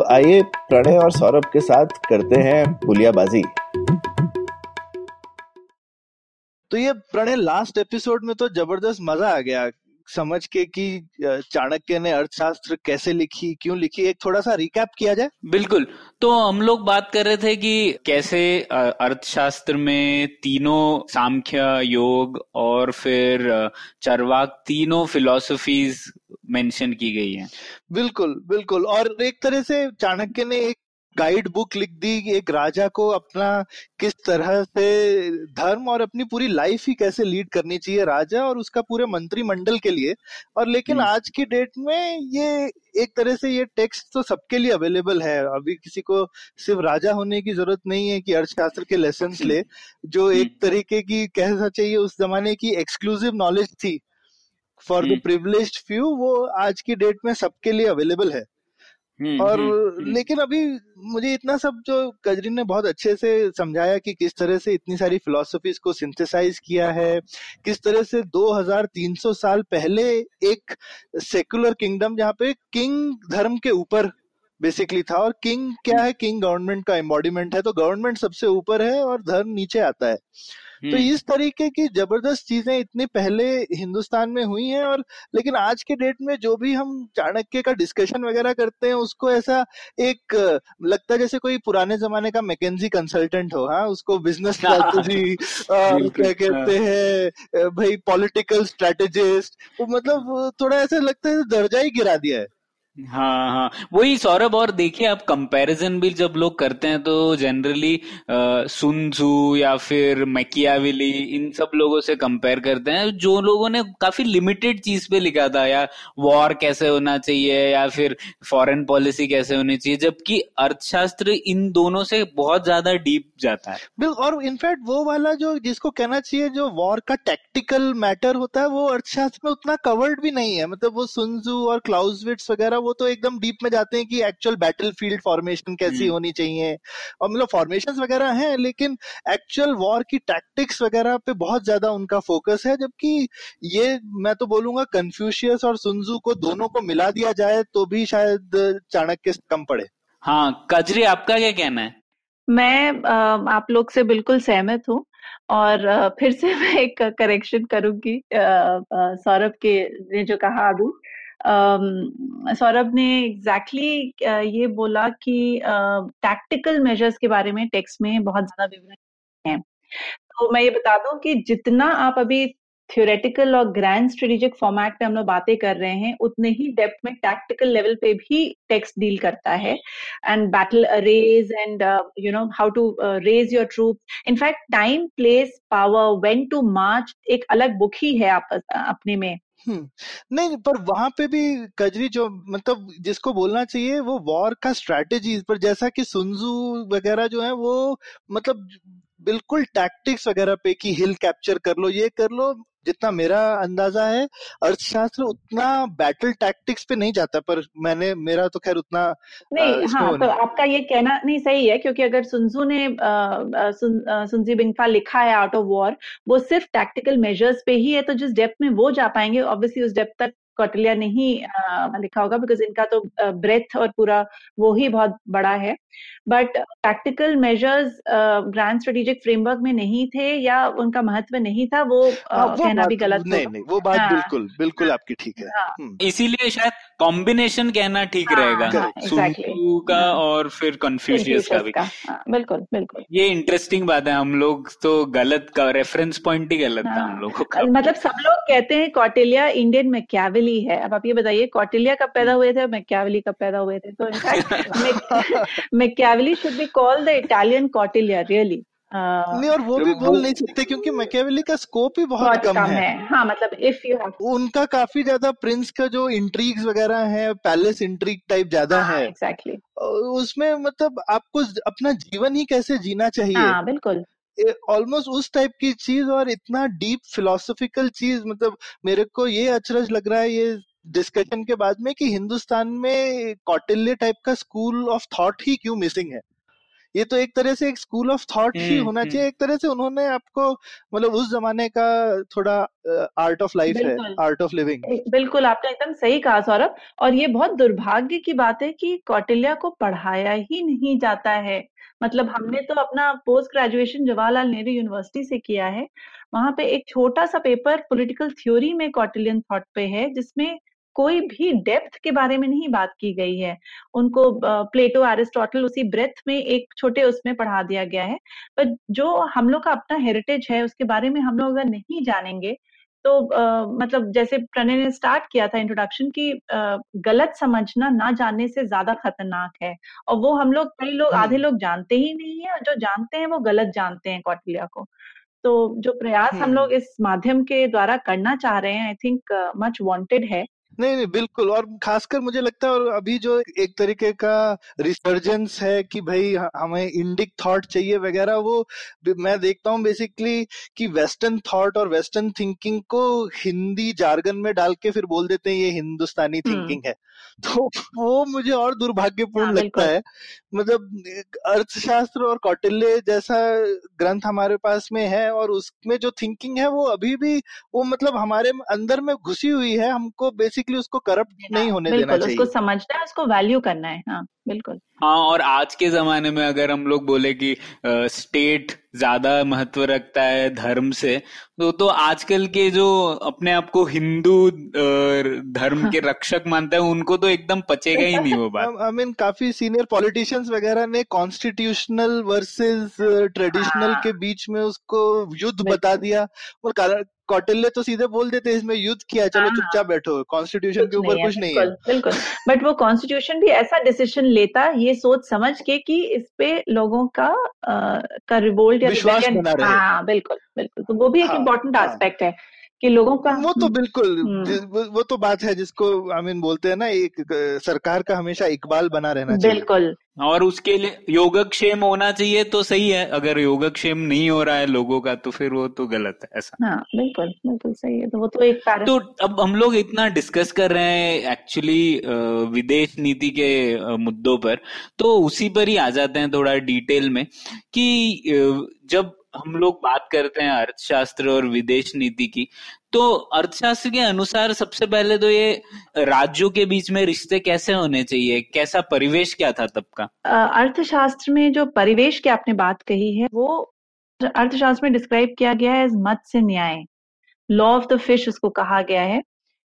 तो आइए प्रणय और सौरभ के साथ करते हैं पुलियाबाजी तो ये प्रणय लास्ट एपिसोड में तो ज़बरदस्त मज़ा आ गया। समझ के कि चाणक्य ने अर्थशास्त्र कैसे लिखी क्यों लिखी एक थोड़ा सा रिकैप किया जाए? बिल्कुल। तो हम लोग बात कर रहे थे कि कैसे अर्थशास्त्र में तीनों सांख्य योग और फिर चरवाक तीनों फिलोसफीज मेंशन की गई है। बिल्कुल बिल्कुल। और एक तरह से चाणक्य ने एक गाइड बुक लिख दी एक राजा को अपना किस तरह से धर्म और अपनी पूरी लाइफ ही कैसे लीड करनी चाहिए राजा और उसका पूरे मंत्रिमंडल के लिए। और लेकिन हम्म। आज की डेट में ये एक तरह से ये टेक्स्ट तो सबके लिए अवेलेबल है। अभी किसी को सिर्फ़ राजा होने की ज़रूरत नहीं है कि अर्थशास्त्र के लेसन ले जो एक हम्म। तरीके की कहना चाहिए उस जमाने की एक्सक्लूसिव नॉलेज थी। For the hmm. Privileged few वो आज की डेट में सबके लिए अवेलेबल है हम्म, और हम्म, हम्म। लेकिन अभी मुझे इतना सब जो कजरी ने बहुत अच्छे से समझाया कि किस तरह से इतनी सारी फिलोसफीज को सिंथेसाइज किया है किस तरह से 2300 साल पहले एक सेकुलर किंगडम जहाँ पे किंग धर्म के ऊपर बेसिकली था और किंग क्या है किंग गवर्नमेंट का एम्बॉडीमेंट है तो गवर्नमेंट सबसे ऊपर है और धर्म नीचे आता है तो हम्म। इस तरीके की ज़बरदस्त चीज़ें इतनी पहले हिंदुस्तान में हुई हैं और लेकिन आज के डेट में जो भी हम चाणक्य का डिस्कशन वगैरह करते हैं उसको ऐसा एक लगता है जैसे कोई पुराने जमाने का मैकेजी कंसल्टेंट हो हाँ? उसको बिज़नेस स्ट्रेटजी क्या कहते हैं। भाई पॉलिटिकल स्ट्रेटेजिस्ट वो मतलब थोड़ा ऐसा लगता है दर्जा ही गिरा दिया है। हाँ हाँ। वही सौरभ, और देखिए आप कंपैरिजन भी जब लोग करते हैं तो जनरली सुनजू या फिर मैकियाविली इन सब लोगों से कंपेयर करते हैं, जो लोगों ने काफ़ी लिमिटेड चीज़ पे लिखा था, या वॉर कैसे होना चाहिए, या फिर फॉरेन पॉलिसी कैसे होनी चाहिए, जबकि अर्थशास्त्र इन दोनों से बहुत ज़्यादा डीप जाता है। बिल्कुल और इनफैक्ट वो वाला जो, जिसको कहना चाहिए, जो वॉर का टैक्टिकल मैटर होता है, वो अर्थशास्त्र में उतना कवर्ड भी नहीं है। मतलब वो सुनजू और क्लाउजविट्स वगैरह, वो तो एकदम डीप में जाते हैं कि एक्चुअल बैटल फ़ील्ड फॉर्मेशन कैसी हम्म। होनी चाहिए। और मतलब फॉर्मेशन वगैरह हैं लेकिन एक्चुअल वॉर की टैक्टिक्स वगैरह पे बहुत ज़्यादा उनका फोकस है जबकि ये मैं तो बोलूँगा कन्फ्यूशियस और सुनजू को दोनों को मिला दिया जाए तो भी शायद चाणक्य कम पड़े। हाँ कजरी आपका क्या कहना है? मैं आप लोग से बिल्कुल सहमत हूँ और फिर से मैं एक करेक्शन करूँगी सौरभ के ने जो कहा अभी सौरभ ने एग्जैक्टली exactly, ये बोला कि टैक्टिकल मेजर्स के बारे में टेक्स्ट में बहुत ज़्यादा विवरण है। तो मैं ये बता दूँ कि जितना आप अभी थियोरेटिकल और ग्रैंड स्ट्रेटेजिक फॉर्मेट पे हम लोग बातें कर रहे हैं उतने ही डेप्थ में टैक्टिकल लेवल पे भी टेक्स्ट डील करता है। And battle array and you know how to raise your troop in fact time place power when to march एक अलग बुक ही है आप अपने में। हम्म नहीं, पर वहाँ पे भी कजरी जो मतलब जिसको बोलना चाहिए, वो वॉर का स्ट्रेटेजी, पर जैसा कि सुनजू वगैरह जो है, वो मतलब बिल्कुल टैक्टिक्स वगैरह पे कि हिल कैप्चर कर लो, ये कर लो जितना मेरा अंदाज़ा है अर्थशास्त्र उतना बैटल टैक्टिक्स पे नहीं जाता पर मैंने मेरा तो खैर उतना नहीं इसमें हाँ तो आपका ये कहना नहीं सही है क्योंकि अगर सुनजू ने सुन, सुनजी बिंगफा लिखा है आउट ऑफ़ वॉर वो सिर्फ़ टैक्टिकल मेजर्स पे ही है तो जिस डेप्थ में वो जा पाएँगे ऑब्वियसली उस डेप्थ तक कौटिल्य नहीं लिखा होगा बिकॉज़ इनका तो ब्रेथ और पूरा वो ही बहुत बड़ा है। But practical measures grand strategic framework में नहीं थे या उनका महत्व नहीं था वो अ, हाँ वो कहना भी गलत नहीं नहीं वो बात हाँ। बिल्कुल बिल्कुल आपकी ठीक है। हाँ। हम्म। इसीलिए शायद कॉम्बिनेशन कहना ठीक हाँ रहेगा हाँ सुनजू का हाँ। और फिर कन्फ्यूशियस का भी। का हाँ बिल्कुल बिल्कुल। ये इंटरेस्टिंग बात है हम लोग तो गलत का रेफरेंस पॉइंट ही गलत था हम हाँ। लोगों का। मतलब सब लोग कहते हैं कौटिल्य इंडियन मैकियावेली है। अब आप ये बताइए कौटिल्य कब पैदा हुए थे और मैकियावेली कब पैदा हुए थे? तो in fact Machiavelli should be called the Italian Kautilya really नहीं और वो भी बोल नहीं सकते क्योंकि मैकेवेली का स्कोप ही बहुत, बहुत कम, कम है।, है। हाँ मतलब इफ़ यू हैव उनका काफ़ी ज़्यादा प्रिंस का जो इंट्रीग्स वगैरह है पैलेस इंट्रीग टाइप ज़्यादा हाँ, है। एग्जैक्टली उसमें मतलब आपको अपना जीवन ही कैसे जीना चाहिए? हाँ, बिल्कुल। ऑलमोस्ट उस टाइप की चीज़ और इतना डीप फिलोसफिकल चीज़ मतलब मेरे को ये अचरज लग रहा है ये डिस्कशन के बाद में कि हिंदुस्तान में कौटिल्य टाइप का स्कूल ऑफ़ थॉट ही क्यों मिसिंग है? ये तो एक तरह से एक स्कूल ऑफ़ थॉट ही हम्म, होना चाहिए। हम्म। एक तरह से उन्होंने आपको मतलब उस जमाने का थोड़ा आर्ट ऑफ़ लाइफ है आर्ट ऑफ़ लिविंग बिल्कुल आपने एकदम सही कहा सौरभ। और ये बहुत दुर्भाग्य की बात है कि कौटिल्या को पढ़ाया ही नहीं जाता है। मतलब हमने तो अपना post graduation Jawaharlal Nehru university से किया है। वहाँ पे एक छोटा सा पेपर पॉलिटिकल थ्योरी में कॉटिलियन थॉट पे है जिसमें कोई भी डेप्थ के बारे में नहीं बात की गई है। उनको प्लेटो एरिस्टोटल उसी ब्रेथ में एक छोटे उसमें पढ़ा दिया गया है। पर जो हम लोग का अपना हेरिटेज है उसके बारे में हम लोग अगर नहीं जानेंगे तो आ, मतलब जैसे प्रणय ने स्टार्ट किया था इंट्रोडक्शन की आ, गलत समझना ना जानने से ज़्यादा खतरनाक है। और वो हम लोग कई लोग आधे हम्म। लोग जानते ही नहीं है और जो जानते हैं वो गलत जानते हैं कौटिल्या को। तो जो प्रयास हम हम्म। लोग इस माध्यम के द्वारा करना चाह रहे हैं आई थिंक मच वांटेड है। नहीं नहीं बिल्कुल। और खासकर मुझे लगता है और अभी जो एक तरीके का रिसर्जेंस है कि भाई हमें इंडिक थॉट चाहिए वगैरह वो मैं देखता हूँ बेसिकली कि वेस्टर्न थॉट और वेस्टर्न थिंकिंग को हिंदी जार्गन में डाल के फिर बोल देते हैं ये हिंदुस्तानी थिंकिंग है। तो वो मुझे और दुर्भाग्यपूर्ण हाँ, लगता है। मतलब अर्थशास्त्र और कौटिल्य जैसा ग्रंथ हमारे पास में है और उसमें जो थिंकिंग है वो अभी भी वो मतलब हमारे अंदर में घुसी हुई है। हमको बेसिकली उसको करप्ट नहीं होने देना चाहिए। उसको समझना है उसको वैल्यू करना है हाँ बिल्कुल। हाँ और आज के जमाने में अगर हम लोग बोले कि स्टेट ज़्यादा महत्व रखता है धर्म से। तो तो आजकल के जो अपने आप को हिंदू धर्म के रक्षक मानते हैं उनको तो एकदम पचेगा ही नहीं वो बात। आई मीन काफ़ी सीनियर पॉलिटिशियंस वगैरह ने कॉन्स्टिट्यूशनल वर्सेस ट्रेडिशनल के बीच में उसको युद्ध बता दिया। और कौटिल्य तो सीधे बोल देते इसमें युद्ध किया चलो हाँ, चुपचाप बैठो कॉन्स्टिट्यूशन के ऊपर कुछ नहीं है। बिल्कुल बट वो कॉन्स्टिट्यूशन भी ऐसा डिसीज़न लेता ये सोच समझ के कि इस पे लोगों का आ, का रिवोल्ट विश्वास बना रहे हाँ। बिल्कुल बिल्कुल। तो वो भी एक इम्पोर्टेंट हाँ, एस्पेक्ट हाँ. कि लोगों का वो तो बिल्कुल हम्म। वो तो बात है जिसको आई मीन बोलते हैं ना एक सरकार का हमेशा इकबाल बना रहना चाहिए। बिल्कुल। और उसके लिए योगक्षेम होना चाहिए तो सही है अगर योगक्षेम नहीं हो रहा है लोगों का तो फिर वो तो गलत है ऐसा। हाँ बिल्कुल बिल्कुल सही है तो वो तो एक कारण तो अब हम लोग इतना डिस्कस कर रहे हैं एक्चुअली विदेश नीति के मुद्दों पर तो उसी पर ही आ जाते हैं थोड़ा डिटेल में कि जब हम लोग बात करते हैं अर्थशास्त्र और विदेश नीति की। तो अर्थशास्त्र के अनुसार सबसे पहले तो ये राज्यों के बीच में रिश्ते कैसे होने चाहिए? कैसा परिवेश क्या था तब का? अर्थशास्त्र में जो परिवेश की आपने बात कही है, वो अर्थशास्त्र में डिस्क्राइब किया गया है मत्स्य न्याय। लॉ ऑफ़ द फ़िश उसको कहा गया है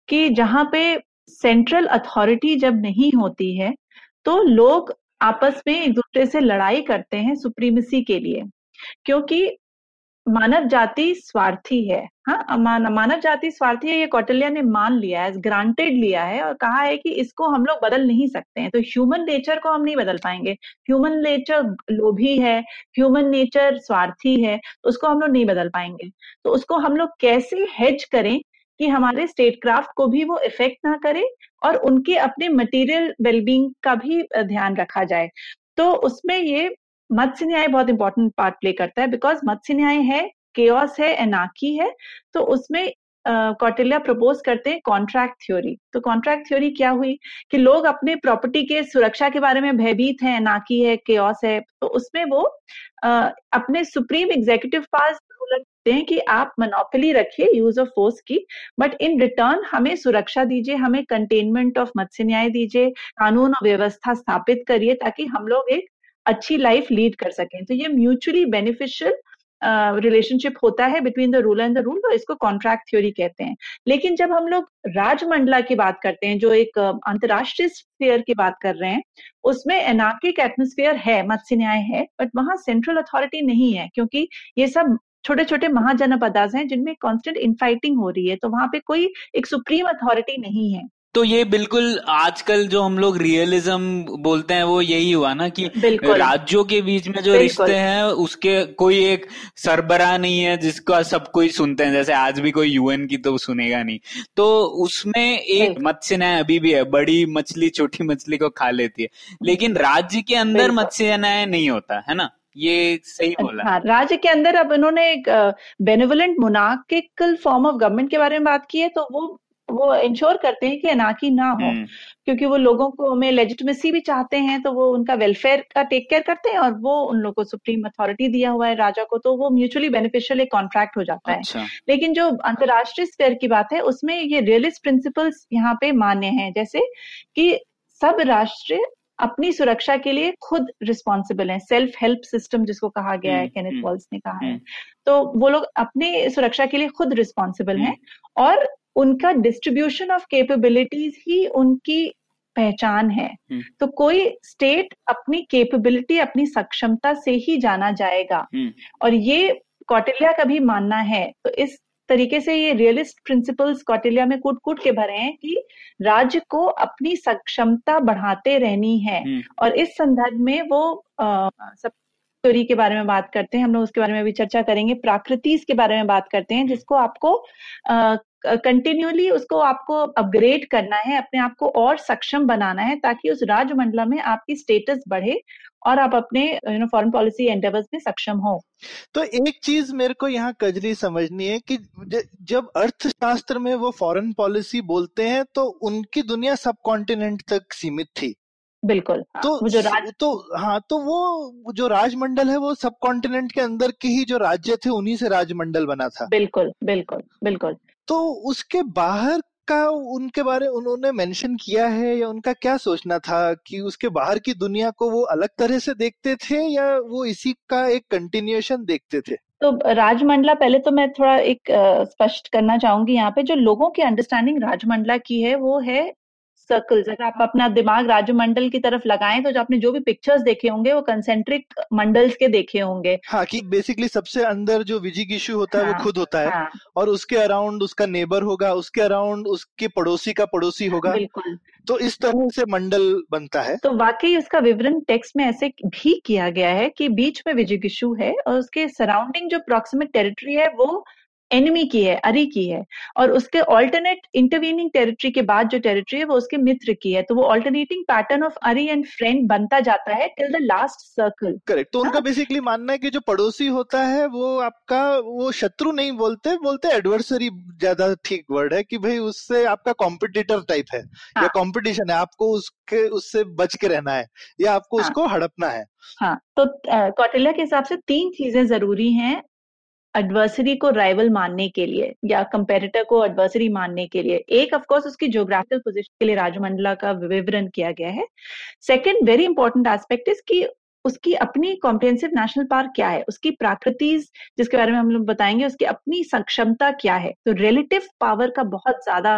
कि जहाँ पे सेंट्रल अथॉरिटी जब नहीं होती है तो लोग आपस में एक दूसरे से लड़ाई करते हैं सुप्रीमेसी के लिए। क्योंकि मानव जाति स्वार्थी है हाँ मानव जाति स्वार्थी है, ये कौटिल्य ने मान लिया है ग्रांटेड लिया है और कहा है कि इसको हम लोग बदल नहीं सकते हैं। तो ह्यूमन नेचर को हम नहीं बदल पाएँगे। ह्यूमन नेचर लोभी है ह्यूमन नेचर स्वार्थी है तो उसको हम लोग नहीं बदल पाएँगे। तो उसको हम लोग कैसे हेज करें कि हमारे स्टेट क्राफ्ट को भी वो इफ़ेक्ट ना करे और उनके अपने मटेरियल वेलबींग का भी ध्यान रखा जाए? तो उसमें ये मत्स्य न्याय बहुत इंपॉर्टेंट पार्ट प्ले करता है बिकॉज़ मत्स्य न्याय है केओस है एनाकी है तो उसमें कौटिल्या uh, प्रपोज करते हैं कॉन्ट्रैक्ट थ्योरी तो कॉन्ट्रैक्ट थ्योरी क्या हुई? कि लोग अपने प्रॉपर्टी के सुरक्षा के बारे में भयभीत है एनाकी है केओस है तो उसमें वो uh, अपने सुप्रीम एग्जीक्यूटिव पास रखते हैं कि आप मोनोपोली रखिए यूज़ ऑफ़ फोर्स की बट इन रिटर्न हमें सुरक्षा दीजिए हमें कंटेनमेंट ऑफ़ मत्स्य न्याय दीजिए कानून और व्यवस्था स्थापित करिए ताकि हम लोग एक अच्छी लाइफ लीड कर सकें। तो ये म्यूचुअली बेनिफिशियल रिलेशनशिप होता है between the ruler and the rule तो इसको कॉन्ट्रैक्ट थ्योरी कहते हैं। लेकिन जब हम लोग राजमंडला की बात करते हैं, जो एक अंतरराष्ट्रीय स्फीयर की बात कर रहे हैं, उसमें एनार्किक एटमोस्फियर है मत्स्य न्याय है बट वहाँ सेंट्रल अथॉरिटी नहीं है, क्योंकि ये सब छोटे छोटे महाजनपदास हैं जिनमें कांस्टेंट इनफाइटिंग हो रही है तो वहाँ पे कोई एक सुप्रीम अथॉरिटी नहीं है। तो ये बिल्कुल आजकल जो हम लोग रियलिज्म बोलते हैं वो यही हुआ ना कि राज्यों के बीच में जो रिश्ते हैं उसके कोई एक सरबराह नहीं है जिसका सब कोई सुनते हैं। जैसे आज भी कोई यूएन की तो सुनेगा नहीं। तो उसमें एक मत्स्य न्याय अभी भी है बड़ी मछली छोटी मछली को खा लेती है। लेकिन राज्य के अंदर मत्स्य न्याय नहीं होता है ना? ये सही बोला। हाँ राज्य के अंदर अब उन्होंने एक benevolent monarchical form of government के बारे में बात की है तो वो वो इंश्योर करते हैं कि अनाकी ना हो हम्म। क्योंकि वो लोगों को में लेजिटमेसी भी चाहते हैं तो वो उनका वेलफेयर का टेक केयर करते हैं और वो उन लोगों को सुप्रीम अथॉरिटी दिया हुआ है राजा को तो वो म्यूचुअली बेनिफिशियल एक कॉन्ट्रैक्ट हो जाता अच्छा। है लेकिन जो अंतरराष्ट्रीय स्पेयर की बात है उसमें ये रियलिस्ट प्रिंसिपल्स यहाँ पे मान्य है जैसे कि सब राष्ट्र अपनी सुरक्षा के लिए खुद रिस्पॉन्सिबल है सेल्फ हेल्प सिस्टम जिसको कहा गया है केनेथ हम्म, वॉल्स हम्म, ने कहा है तो वो लोग अपनी सुरक्षा के लिए खुद रिस्पॉन्सिबल हैं और उनका डिस्ट्रीब्यूशन ऑफ़ कैपेबिलिटीज ही उनकी पहचान है हम्म। तो कोई स्टेट अपनी कैपेबिलिटी अपनी सक्षमता से ही जाना जाएगा हम्म। और ये कौटिल्या का भी मानना है तो इस तरीके से ये रियलिस्ट प्रिंसिपल्स कौटिल्या में कूट कूट के भरे हैं कि राज्य को अपनी सक्षमता बढ़ाते रहनी है हम्म। और इस संदर्भ में वो आ, सब थ्योरी के बारे में बात करते हैं हम लोग उसके बारे में भी चर्चा करेंगे। प्राकृतिस के बारे में बात करते हैं जिसको आपको कंटिन्यूली uh, उसको आपको अपग्रेड करना है अपने आप को और सक्षम बनाना है ताकि उस राजमंडल में आपकी स्टेटस बढ़े और आप अपने you know foreign policy endeavours में सक्षम हो। तो एक चीज़ मेरे को यहाँ कजरी समझनी है कि जब अर्थशास्त्र में वो फॉरेन पॉलिसी बोलते हैं तो उनकी दुनिया सब कॉन्टिनेंट तक सीमित थी। बिल्कुल हाँ, तो जो राज तो हाँ तो वो जो राजमंडल है वो सब कॉन्टिनेंट के अंदर के ही जो राज्य थे उन्हीं से राजमंडल बना था। बिल्कुल बिल्कुल बिल्कुल। तो उसके बाहर का उनके बारे उन्होंने मेंशन किया है या उनका क्या सोचना था कि उसके बाहर की दुनिया को वो अलग तरह से देखते थे या वो इसी का एक कंटिन्यूएशन देखते थे? तो राजमंडला पहले तो मैं थोड़ा एक स्पष्ट करना चाहूँगी यहाँ पे जो लोगों की अंडरस्टैंडिंग राजमंडला की है वो है सर्कल्स अगर आप अपना दिमाग राजमंडल की तरफ़ लगाएँ तो जो आपने जो भी पिक्चर्स देखे होंगे वो कंसेंट्रिक मंडल्स के देखे होंगे। हाँ कि बेसिकली सबसे अंदर जो विजिग इशू होता है हाँ, वो खुद होता है हाँ, और उसके अराउंड उसका नेबर होगा उसके अराउंड उसके पड़ोसी का पड़ोसी होगा। बिल्कुल। तो इस तरह से मंडल बनता है। तो वाकई उसका विवरण टेक्स्ट में ऐसे भी किया गया है कि बीच में विजिग इशू है और उसके सराउंडिंग जो प्रोक्सीमेट टेरिटरी है वो एनिमी की है अरी की है और उसके ऑल्टरनेट इंटरवीनिंग टेरिटरी के बाद जो टेरिटरी है वो उसके मित्र की है तो वो ऑल्टरनेटिंग पैटर्न ऑफ़ अरी एंड फ्रेंड बनता जाता है till the last circle correct तो उनका बेसिकली हाँ? मानना है कि जो पड़ोसी होता है वो आपका वो शत्रु नहीं बोलते बोलते एडवर्सरी ज़्यादा ठीक वर्ड है कि भाई उससे आपका कॉम्पिटिटर टाइप है हाँ. या कॉम्पिटिशन है आपको उसके उससे बच के रहना है या आपको हाँ. उसको हड़पना है हाँ तो कौटिल्या के हिसाब से तीन चीज़ें ज़रूरी हैं एडवर्सरी को राइवल मानने के लिए या कंपेरेटर को एडवर्सरी मानने के लिए, एक ऑफ़ कोर्स उसकी ज्योग्राफिकल पोजिशन के लिए राजमंडला का विवरण किया गया है। Second very important aspect is कि उसकी अपनी कॉम्प्रिहेंसिव नेशनल पार्क क्या है? उसकी प्राकृति जिसके बारे में हम लोग बताएँगे, उसकी अपनी सक्षमता क्या है? तो रिलेटिव पावर का बहुत ज़्यादा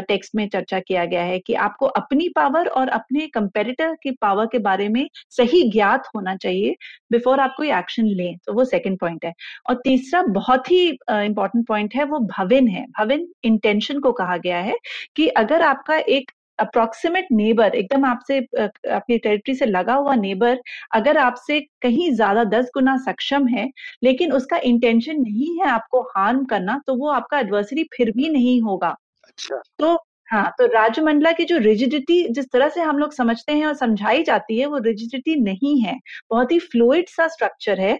टेक्स्ट में चर्चा किया गया है कि आपको अपनी पावर और अपने कंपेरिटर की पावर के बारे में सही ज्ञात होना चाहिए बिफोर आप कोई एक्शन लें। तो वो सेकेंड पॉइंट है। और तीसरा बहुत ही इंपॉर्टेंट पॉइंट है, वो भविन है। भविन इंटेंशन को कहा गया है कि अगर आपका एक अप्रोक्सीमेट नेबर एकदम आपसे आपकी टेरिटरी से लगा हुआ नेबर अगर आपसे कहीं ज़्यादा दस गुना सक्षम है लेकिन उसका इंटेंशन नहीं है आपको हार्म करना तो वो आपका एडवर्सरी फिर भी नहीं होगा। अच्छा। तो हाँ तो राजमंडला की जो रिजिडिटी जिस तरह से हम लोग समझते हैं और समझाई जाती है वो रिजिडिटी नहीं है। बहुत ही फ्लूइड सा स्ट्रक्चर है।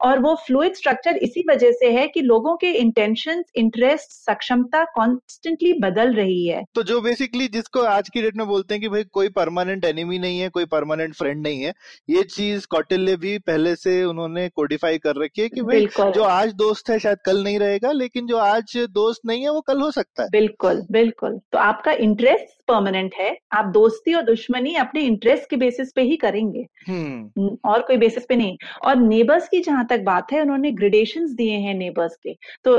और वो फ्लूड स्ट्रक्चर इसी वजह से है कि लोगों के इंटेंशन इंटरेस्ट सक्षमता कॉन्स्टेंटली बदल रही है। तो जो बेसिकली जिसको आज की डेट में बोलते हैं कि भाई कोई परमानेंट एनिमी नहीं है कोई परमानेंट फ्रेंड नहीं है ये चीज़ कौटिल्य भी पहले से उन्होंने कोडिफाई कर रखी है कि भाई जो आज दोस्त है शायद कल नहीं रहेगा लेकिन जो आज दोस्त नहीं है वो कल हो सकता है। बिल्कुल बिल्कुल। तो आपका इंटरेस्ट परमानेंट है आप दोस्ती और दुश्मनी अपने इंटरेस्ट के बेसिस पे ही करेंगे। हम्म। और कोई बेसिस पे नहीं। और नेबर्स की जहाँ तक बात है उन्होंने ग्रेडेशन दिए हैं नेबर्स के। तो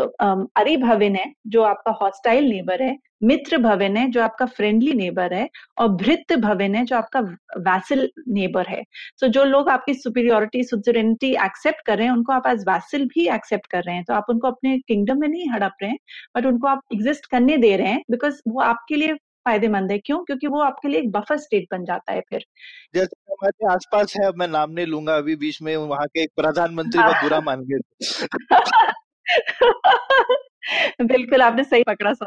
अरे भविन है जो आपका हॉस्टाइल नेबर है मित्र भवन है जो आपका फ्रेंडली नेबर है और भृत भवन है जो आपका वैसिल नेबर है। सो so, जो लोग आपकी सुपीरियोरिटी सुजरेनिटी एक्सेप्ट कर रहे हैं उनको आप एज वैसिल भी एक्सेप्ट कर रहे हैं। तो आप उनको अपने किंगडम में नहीं हड़प रहे हैं बट उनको आप एग्जिस्ट करने दे रहे हैं बिकॉज़ वो आपके लिए फ़ायदेमंद है? क्यों? क्योंकि वो आपके लिए एक बफर स्टेट बन जाता है फिर। जैसे हमारे आसपास है मैं नाम नहीं लूँगा अभी बीच में वहाँ के एक प्रधानमंत्री हाँ। को बुरा मान गए बिल्कुल आपने सही पकड़ा सर।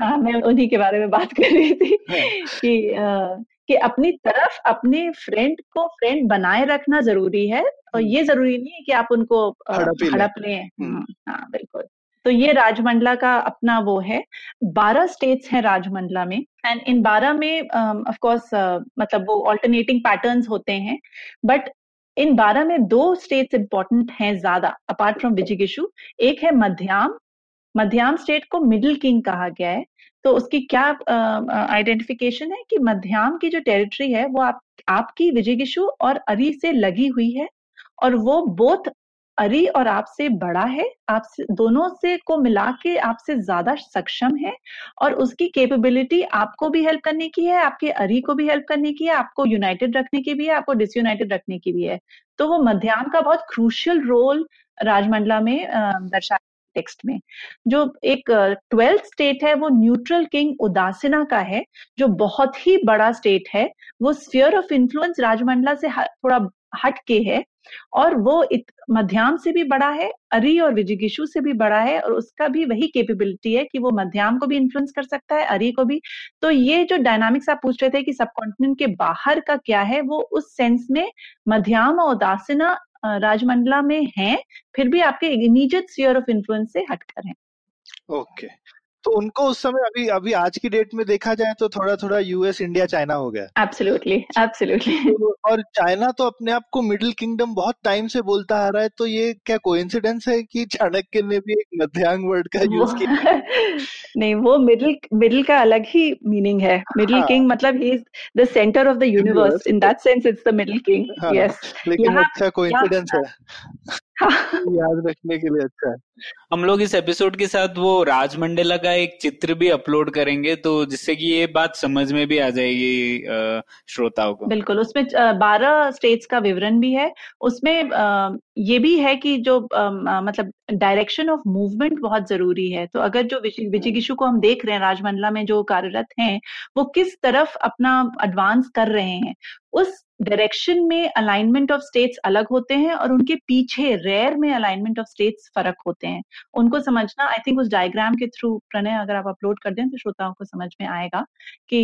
हाँ, मैं उन्हीं के बारे में बात कर रही थी कि आ, कि अपनी तरफ़ अपने फ्रेंड को फ्रेंड बनाए रखना ज़रूरी है और ये ज़रूरी नहीं है कि आप उनको हड़प ही लें। हम्म, हाँ बिल्कुल। तो ये राजमंडला का अपना वो है। बारह स्टेट्स हैं राजमंडला में एंड इन बारह में ऑफ़ कोर्स मतलब वो ऑल्टरनेटिंग पैटर्न्स होते हैं। बट इन बारह में दो स्टेट्स इंपॉर्टेंट हैं ज़्यादा अपार्ट फ्रॉम विजिगिशु एक है मध्याम। मध्याम स्टेट को मिडिल किंग कहा गया है। तो उसकी क्या आइडेंटिफिकेशन uh, है कि मध्याम की जो टेरिटरी है वो आप आपकी विजयगिशु और अरी से लगी हुई है और वो बोथ अरी और आपसे बड़ा है आपसे दोनों से को मिला के आपसे ज़्यादा सक्षम है और उसकी कैपेबिलिटी आपको भी हेल्प करने की है, आपके अरी को भी हेल्प करने की है, आपको यूनाइटेड रखने की भी है, आपको डिसयूनाइटेड रखने की भी है। तो वो मध्याम का बहुत क्रूशियल रोल राजमंडला में दर्शाया टेक्स्ट में। जो एक ट्वेल्थ स्टेट है, वो न्यूट्रल किंग उदासीना का है, जो बहुत ही बड़ा स्टेट है, वो स्फीयर ऑफ़ इन्फ्लुएंस राजमंडला से थोड़ा हट के है और वो मध्याम से भी बड़ा है, अरी और विजिगिशु से भी बड़ा है और उसका भी वही कैपेबिलिटी है कि वो मध्याम को भी इन्फ्लुएंस कर सकता है, अरी को भी। तो ये जो डायनामिक्स आप पूछ रहे थे कि सबकॉन्टिनेंट के बाहर का क्या है, वो उस सेंस में मध्याम और उदासीना राजमंडला में है, फिर भी आपके इमीडिएट स्फीयर ऑफ़ इन्फ्लुएंस से हटकर है। ओके तो उनको उस समय अभी अभी आज की डेट में देखा जाए तो थोड़ा थोड़ा यूएस इंडिया चाइना हो गया। एब्सोल्युटली एब्सोल्युटली तो, और चाइना तो अपने आप को मिडिल किंगडम बहुत टाइम से बोलता आ रहा है तो ये क्या कोइंसिडेंस है कि चाणक्य ने भी एक मध्यांग वर्ड का यूज़ किया? नहीं वो मिडिल मिडिल का अलग ही मीनिंग है। मिडिल हाँ। किंग मतलब ही is the centre of the universe in that sense it's the middle king हाँ, यस लेकिन अच्छा कोइंसिडेंस है हाँ। याद रखने के लिए अच्छा है। हम लोग इस एपिसोड के साथ वो राजमंडला का एक चित्र भी अपलोड करेंगे तो जिससे कि ये बात समझ में भी आ जाएगी अ, श्रोताओं को। बिल्कुल उसमें बारह स्टेट्स का विवरण भी है। उसमें अ, ये भी है कि जो अ, मतलब डायरेक्शन ऑफ़ मूवमेंट बहुत ज़रूरी है। तो अगर जो विजिगिशु को हम देख रहे हैं राजमंडला में जो कार्यरत हैं वो किस तरफ़ अपना एडवांस कर रहे हैं? उस डायरेक्शन में अलाइनमेंट ऑफ़ स्टेट्स अलग होते हैं और उनके पीछे रेयर में अलाइनमेंट ऑफ़ स्टेट्स फ़र्क होते हैं। उनको समझना आई थिंक उस डायग्राम के थ्रू प्रणय अगर आप अपलोड कर दें तो श्रोताओं को समझ में आएगा कि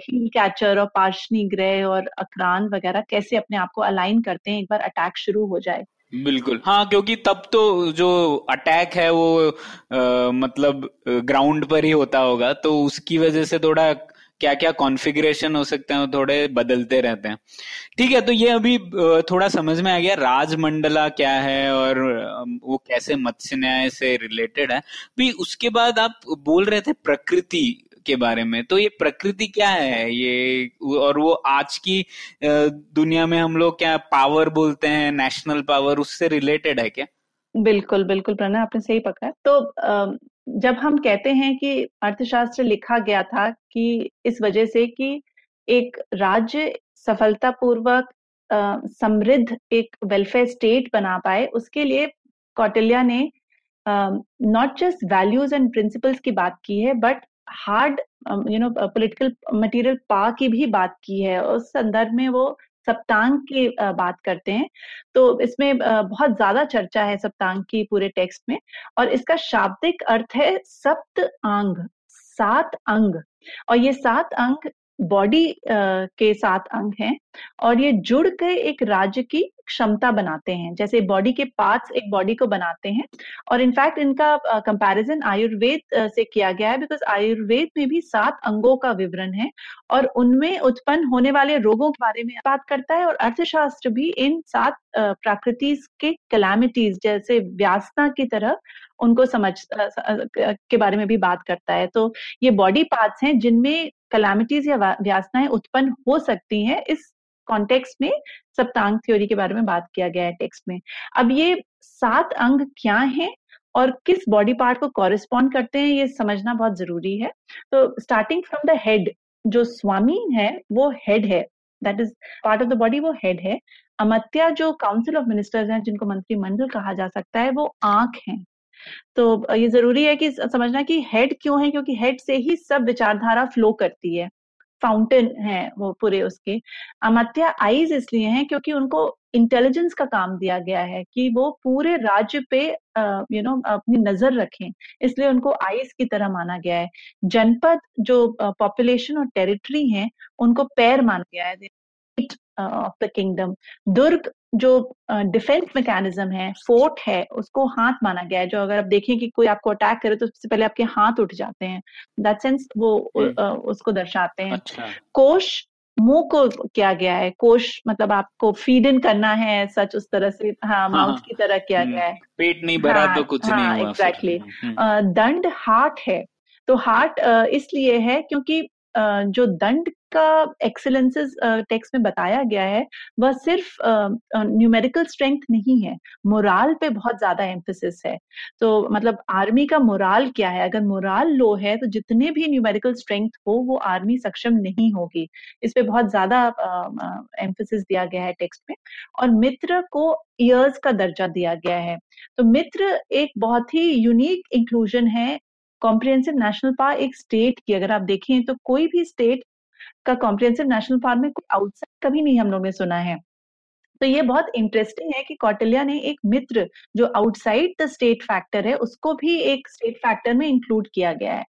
हील कैचर और पार्शनी ग्रह और अक्रान वगैरह कैसे अपने आप को अलाइन करते हैं एक बार अटैक शुरू हो जाए। बिल्कुल। हाँ क्योंकि तब तो जो अटैक है वो आ, मतलब ग्राउंड पर ही होता होगा तो उसकी वजह से थोड़ा क्या क्या कॉन्फ़िगरेशन हो सकते हैं थोड़े बदलते रहते हैं। ठीक है तो ये अभी थोड़ा समझ में आ गया राजमंडला क्या है और वो कैसे मत्स्य न्याय से रिलेटेड है। भी उसके बाद आप बोल रहे थे प्रकृति के बारे में। तो ये प्रकृति क्या है? ये और वो आज की दुनिया में हम लोग क्या पावर बोलते हैं? नेशनल पावर उससे रिलेटेड है क्या? बिल्कुल बिल्कुल प्रणय, आपने सही पकड़ा। तो जब हम कहते हैं कि अर्थशास्त्र लिखा गया था कि इस वजह से कि एक राज्य सफलतापूर्वक समृद्ध एक वेलफेयर स्टेट बना पाए, उसके लिए कौटिल्य ने not just values and principles की बात की है but hard you know political material पा की भी बात की है। उस संदर्भ में वो सप्तांग की बात करते हैं। तो इसमें बहुत ज़्यादा चर्चा है सप्तांग की पूरे टेक्स्ट में और इसका शाब्दिक अर्थ है सप्त अंग, सात अंग। और ये सात अंग बॉडी के सात अंग हैं और ये जुड़ के एक राज्य की क्षमता बनाते हैं। जैसे बॉडी के पार्ट्स एक बॉडी को बनाते हैं और इनफैक्ट इनका कंपैरिजन आयुर्वेद से किया गया है बिकॉज़ आयुर्वेद में भी सात अंगों का विवरण है और उनमें उत्पन्न होने वाले रोगों के बारे में बात करता है और अर्थशास्त्र भी इन सात प्रकृति के कैलामिटीज जैसे व्यासना की तरह उनको समझ के बारे में भी बात करता है। तो ये बॉडी पार्ट्स हैं जिनमें कैलामिटीज या व्यासनाएँ उत्पन्न हो सकती हैं, इस कॉन्टेक्स्ट में सप्तांग थ्योरी के बारे में बात किया गया है टेक्स्ट में। अब ये सात अंग क्या हैं और किस बॉडी पार्ट को कॉरेस्पॉन्ड करते हैं, ये समझना बहुत ज़रूरी है। तो स्टार्टिंग फ्रॉम द हेड जो स्वामी है, वो हेड है। That is part of the body वो हेड है। अमत्या जो काउंसिल ऑफ़ मिनिस्टर्स हैं, जिनको मंत्रिमंडल कहा जा सकता है, वो आँख है। तो ये ज़रूरी है कि समझना कि हेड क्यों है, क्योंकि हेड से ही सब विचारधारा फ्लो करती है। फाउंटेन है वो पूरे उसके। अमत्या आईज इसलिए हैं क्योंकि उनको इंटेलिजेंस का काम दिया गया है कि वो पूरे राज्य पे यू नो अपनी नज़र रखें। इसलिए उनको आईज की तरह माना गया है। जनपद जो पॉपुलेशन और टेरिटरी है, उनको पैर माना गया है। ऑफ़ द किंगडम दुर्ग जो डिफेंस मैकेनिज्म है फोर्ट है उसको हाथ माना गया है जो अगर आप देखें कि कोई आपको अटैक करे तो सबसे पहले आपके हाथ उठ जाते हैं। दैट सेंस वो uh, उसको दर्शाते हैं। अच्छा। कोश मुँह को किया गया है। कोश मतलब आपको फ़ीड इन करना है सच उस तरह से हाँ माउथ हाँ, की तरह किया गया है। पेट नहीं भरा हाँ, तो कुछ हाँ, नहीं एग्जैक्टली exactly. दंड हार्ट है। तो हार्ट इसलिए है क्योंकि जो दंड का एक्सेलेंसेस टेक्स्ट में बताया गया है, वह सिर्फ़ न्यूमेरिकल स्ट्रेंथ नहीं है मोराल पे बहुत ज़्यादा एम्फोसिस है। तो मतलब आर्मी का मोराल क्या है? अगर मोराल लो है तो जितने भी न्यूमेरिकल स्ट्रेंथ हो, वो आर्मी सक्षम नहीं होगी। इस पे बहुत ज़्यादा एम्फोसिस दिया गया है टेक्स्ट में। और मित्र को ईयर्स का दर्जा दिया गया है। तो मित्र एक बहुत ही यूनिक इंक्लूजन है कॉम्प्रिहेंसिव नेशनल पार्क एक स्टेट की अगर आप देखें तो कोई भी स्टेट का कॉम्प्रिहेंसिव नेशनल पार्क में कोई आउटसाइड कभी नहीं हम लोग ने सुना है। तो ये बहुत इंटरेस्टिंग है कि कौटिल्या ने एक मित्र जो आउटसाइड द स्टेट फैक्टर है उसको भी एक स्टेट फैक्टर में इंक्लूड किया गया है।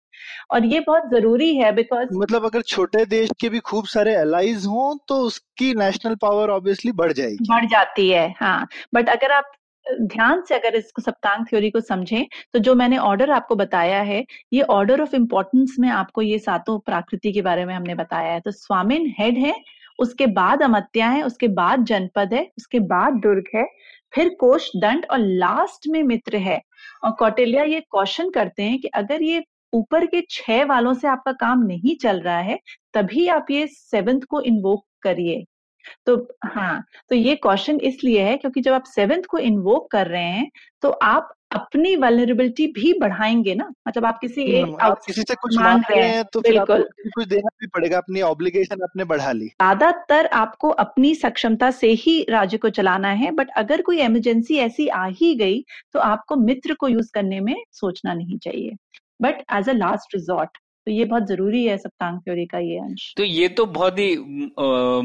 और ये बहुत ज़रूरी है बिकॉज़ मतलब अगर छोटे देश के भी खूब सारे अलाइज हों तो उसकी नेशनल पावर ऑब्वियसली बढ़ जाएगी। बढ़ जाती है हाँ। बट अगर आप ध्यान से अगर इसको सप्तांग थ्योरी को समझें तो जो मैंने ऑर्डर आपको बताया है, ये ऑर्डर ऑफ़ इम्पोर्टेंस में आपको ये सातों प्राकृति के बारे में हमने बताया है। तो स्वामिन हेड है, उसके बाद अमत्या है, उसके बाद जनपद है, उसके बाद दुर्ग है, फिर कोश दंड और लास्ट में मित्र है। और कौटिल्या, ये क्वेश्चन करते हैं कि अगर ये ऊपर के छह वालों से आपका काम नहीं चल रहा है, तभी आप ये सेवेंथ को इन्वोक करिए। तो हाँ तो ये क्वेश्चन इसलिए है क्योंकि जब आप सेवेंथ को इन्वोक कर रहे हैं तो आप अपनी वेलरेबिलिटी भी बढ़ाएँगे ना। मतलब आप किसी एक हम्म, आप किसी से कुछ मांग रहे हैं तो फिर आपको कुछ देना भी पड़ेगा अपनी ऑब्लिगेशन आपने बढ़ा ली। ज़्यादातर आपको अपनी सक्षमता से ही राज्य को चलाना है बट अगर कोई इमरजेंसी ऐसी आ ही गई तो आपको मित्र को यूज़ करने में सोचना नहीं चाहिए। But as a last resort तो ये बहुत ज़रूरी है सप्तांग थ्योरी का ये अंश। तो ये तो बहुत ही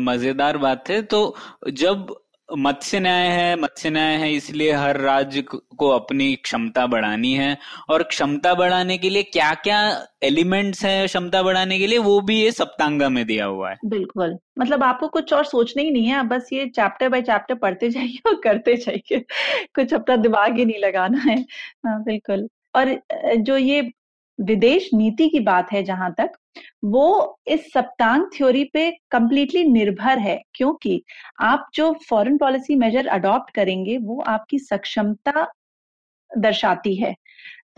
मज़ेदार बात है। तो जब मत्स्य न्याय है मत्स्य न्याय है इसलिए हर राज्य को अपनी क्षमता बढ़ानी है। और क्षमता बढ़ाने के लिए क्या क्या एलिमेंट्स है क्षमता बढ़ाने के लिए वो भी ये सप्तांगा में दिया हुआ है। बिल्कुल। मतलब आपको कुछ और सोचना ही नहीं है बस ये चैप्टर बाय चैप्टर पढ़ते जाइए और करते जाइए। कुछ अपना दिमाग ही नहीं लगाना है। हाँ बिल्कुल। और जो ये विदेश नीति की बात है जहाँ तक, वो इस सप्तांग थ्योरी पे कंप्लीटली निर्भर है। क्योंकि आप जो फॉरेन पॉलिसी मेजर अडॉप्ट करेंगे, वो आपकी सक्षमता दर्शाती है।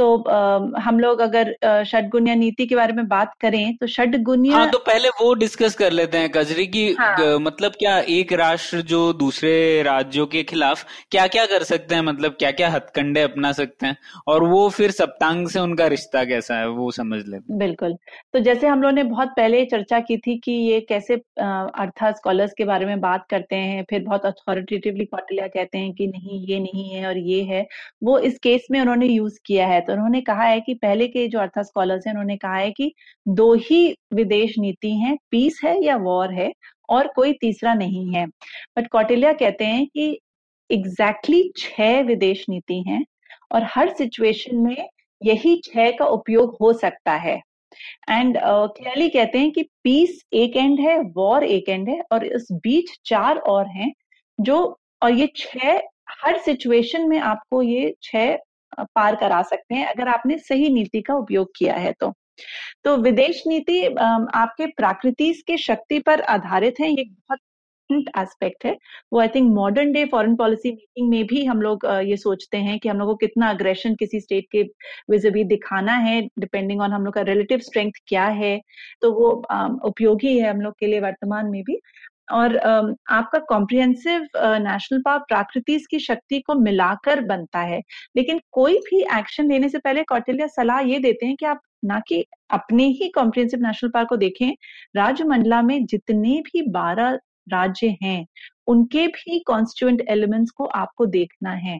तो आ, हम लोग अगर षडगुण्य नीति के बारे में बात करें तो षडगुण्य हाँ तो पहले वो डिस्कस कर लेते हैं कजरी की हाँ। मतलब क्या एक राष्ट्र जो दूसरे राज्यों के खिलाफ क्या क्या कर सकते हैं मतलब क्या क्या हथकंडे अपना सकते हैं और वो फिर सप्तांग से उनका रिश्ता कैसा है वो समझ लेते हैं बिल्कुल तो जैसे हम लोग ने बहुत पहले चर्चा की थी कि ये कैसे अर्था स्कॉलर्स के बारे में बात करते हैं फिर बहुत अथॉरिटेटिवली कौटिल्या कहते हैं कि नहीं ये नहीं है और ये है वो इस केस में उन्होंने यूज़ किया है तो उन्होंने कहा है कि पहले के जो अर्था स्कॉलर्स हैं उन्होंने कहा है कि दो ही विदेश नीति हैं पीस है या वॉर है और कोई तीसरा नहीं है। बट कौटिल्या कहते हैं कि एग्जैक्टली exactly छह विदेश नीति हैं और हर सिचुएशन में यही छह का उपयोग हो सकता है। एंड क्लियरली uh, कहते हैं कि पीस एक एंड है वॉर एक एंड है और इस बीच चार और हैं जो और ये छह हर सिचुएशन में आपको ये छह पार करा सकते हैं, अगर आपने सही नीति का उपयोग किया है तो। तो विदेश नीति आपके प्राकृति के शक्ति पर आधारित है, ये बहुत एस्पेक्ट है। वो I think modern day foreign policy meeting में भी हम लोग ये सोचते हैं कि हम लोग को कितना अग्रेशन किसी स्टेट के विजिबी दिखाना है डिपेंडिंग ऑन हम लोग का रिलेटिव स्ट्रेंथ क्या है। तो वो उपयोगी है हम लोग के लिए वर्तमान में भी। और आपका कॉम्प्रिहेंसिव नेशनल पार्क प्राकृति की शक्ति को मिलाकर बनता है। लेकिन कोई भी एक्शन लेने से पहले कौटिल्य सलाह ये देते हैं कि आप ना कि अपने ही कॉम्प्रिहेंसिव नेशनल पार्क को देखें। राज्य मंडला में जितने भी बारह राज्य हैं, उनके भी कॉन्स्टिट्यूंट एलिमेंट्स को आपको देखना है।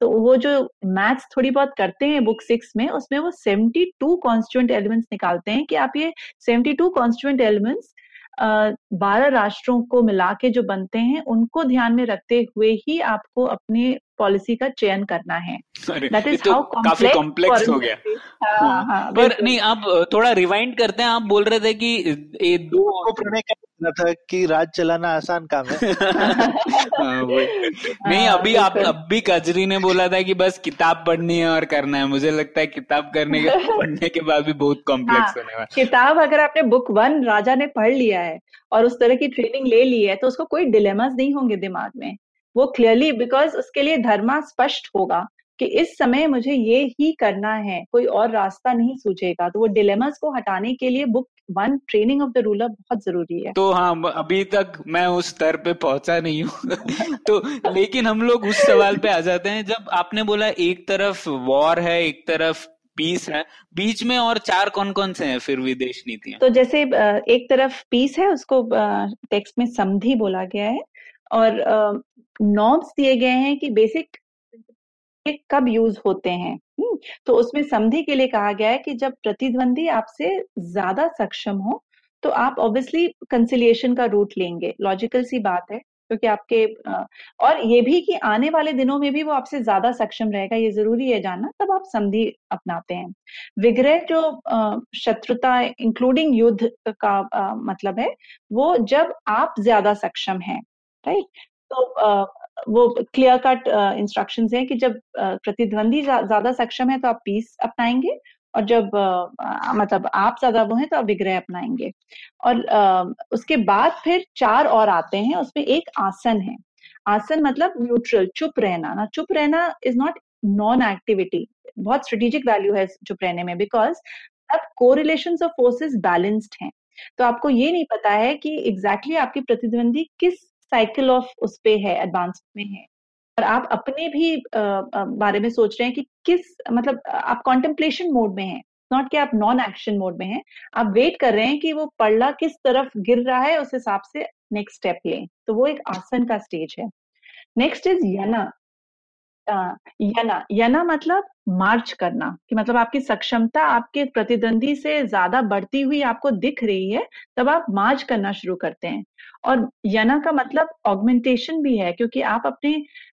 तो वो जो मैथ्स थोड़ी बहुत करते हैं बुक सिक्स में, उसमें वो 72 कॉन्स्टिट्यूंट एलिमेंट्स निकालते हैं कि आप ये 72 कॉन्स्टिट्यूंट एलिमेंट्स बारह राष्ट्रों को मिला के जो बनते हैं, उनको ध्यान में रखते हुए ही आपको अपनी पॉलिसी का चयन करना है। दैट इज़ हाउ काफ़ी कॉम्प्लेक्स हो गया। हाँ, हाँ, हाँ, पर नहीं आप थोड़ा रिवाइंड करते हैं। आप बोल रहे थे कि ये दो प्रणय का था कि राज चलाना आसान काम है। हाँ, नहीं अभी आप अब भी कजरी ने बोला था कि बस किताब पढ़नी है और करना है। मुझे लगता है किताब करने के पढ़ने के बाद भी बहुत कॉम्प्लेक्स होने वाला किताब अगर आपने बुक वन राजा ने पढ़ लिया है और उस तरह की ट्रेनिंग ले ली है तो उसको कोई डिलेमास नहीं होंगे दिमाग में। वो क्लियरली बिकॉज़ उसके लिए धर्मा स्पष्ट होगा कि इस समय मुझे ये ही करना है कोई और रास्ता नहीं सूझेगा। तो वो डिलेमास को हटाने के लिए book one training of the ruler बहुत ज़रूरी है। तो हाँ अभी तक मैं उस स्तर पे पहुँचा नहीं हूँ। तो लेकिन हम लोग उस सवाल पे आ जाते हैं जब आपने बोला एक तरफ़ वॉर है एक तरफ़ पीस है बीच में और चार कौन कौन से हैं फिर विदेश नीति तो जैसे एक तरफ़ पीस है उसको टेक्स्ट में समधि बोला गया है और नॉर्म्स दिए गए हैं कि बेसिक कब यूज़ होते हैं। हम्म, तो उसमें संधि के लिए कहा गया है कि जब प्रतिद्वंदी आपसे ज़्यादा सक्षम हो तो आप ऑब्वियसली कंसिलिएशन का रूट लेंगे। लॉजिकल सी बात है क्योंकि आपके और ये भी कि आने वाले दिनों में भी वो आपसे ज़्यादा सक्षम रहेगा ये ज़रूरी है जानना तब आप संधि अपनाते हैं। विग्रह जो शत्रुता इंक्लूडिंग युद्ध का मतलब है वो जब आप ज़्यादा सक्षम हैं राइट तो वो क्लियर कट इंस्ट्रक्शन है कि जब प्रतिद्वंदी ज़्यादा सक्षम है तो आप पीस अपनाएँगे और जब uh, मतलब आप ज़्यादा वो हैं तो आप विग्रह अपनाएँगे। और uh, उसके बाद फिर चार और आते हैं उसमें एक आसन है। आसन मतलब न्यूट्रल चुप रहना। ना चुप रहना इज़ नॉट नॉन एक्टिविटी बहुत स्ट्रेटेजिक वैल्यू है चुप रहने में बिकॉज़ अब कोरिलेशन ऑफ़ फोर्सेस बैलेंस्ड हैं। तो आपको ये नहीं पता है कि एग्जैक्टली exactly आपकी प्रतिद्वंदी किस साइकिल ऑफ़ उस पे है एडवांस में है। और आप अपने भी बारे में सोच रहे हैं कि किस मतलब आप कॉन्टेम्पलेशन मोड में हैं नॉट कि आप नॉन एक्शन मोड में हैं, आप वेट कर रहे हैं कि वो पड़ला किस तरफ़ गिर रहा है, उस हिसाब से नेक्स्ट स्टेप लें। तो वो एक आसन का स्टेज है। नेक्स्ट इज़ यना यना यना मतलब मार्च करना, कि मतलब आपकी सक्षमता आपके प्रतिद्वंदी से ज़्यादा बढ़ती हुई आपको दिख रही है, तब आप मार्च करना शुरू करते हैं। और यना का मतलब ऑगमेंटेशन भी है, क्योंकि आप अपने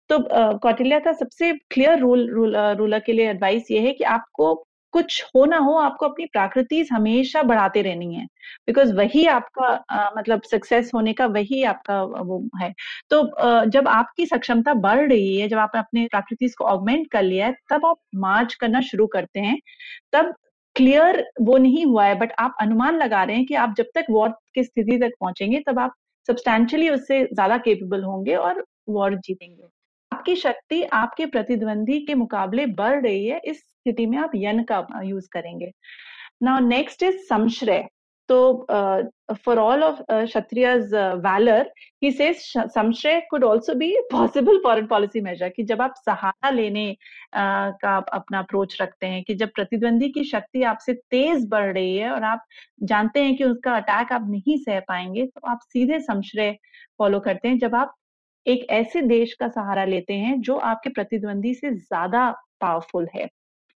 तो कौटिल्या का सबसे क्लियर रूल रूलर के लिए एडवाइस ये है कि आपको कुछ हो ना हो आपको अपनी प्राकृति हमेशा बढ़ाते रहनी है। बिकॉज़ वही आपका आ, मतलब सक्सेस होने का वही आपका वो है। तो आ, जब आपकी सक्षमता बढ़ रही है जब आपने अपने प्राकृति को ऑगमेंट कर लिया है तब आप मार्च करना शुरू करते हैं। तब क्लियर वो नहीं हुआ है बट आप अनुमान लगा रहे हैं कि आप जब तक वॉर की स्थिति तक पहुँचेंगे तब आप सब्सटैंशियली उससे ज़्यादा केपेबल होंगे और वॉर जीतेंगे। आपकी शक्ति आपके प्रतिद्वंदी के मुकाबले बढ़ रही है इस स्थिति में आप यन का यूज़ करेंगे। नाउ नेक्स्ट इज़ संश्रय। तो फॉर ऑल ऑफ़ क्षत्रिय वैलर ही से संशय could also be possible foreign policy measure कि जब आप सहारा लेने uh, का अपना अप्रोच रखते हैं कि जब प्रतिद्वंदी की शक्ति आपसे तेज बढ़ रही है और आप जानते हैं कि उसका अटैक आप नहीं सह पाएँगे तो आप सीधे संश्रय फॉलो करते हैं। जब आप एक ऐसे देश का सहारा लेते हैं जो आपके प्रतिद्वंदी से ज़्यादा पावरफुल है।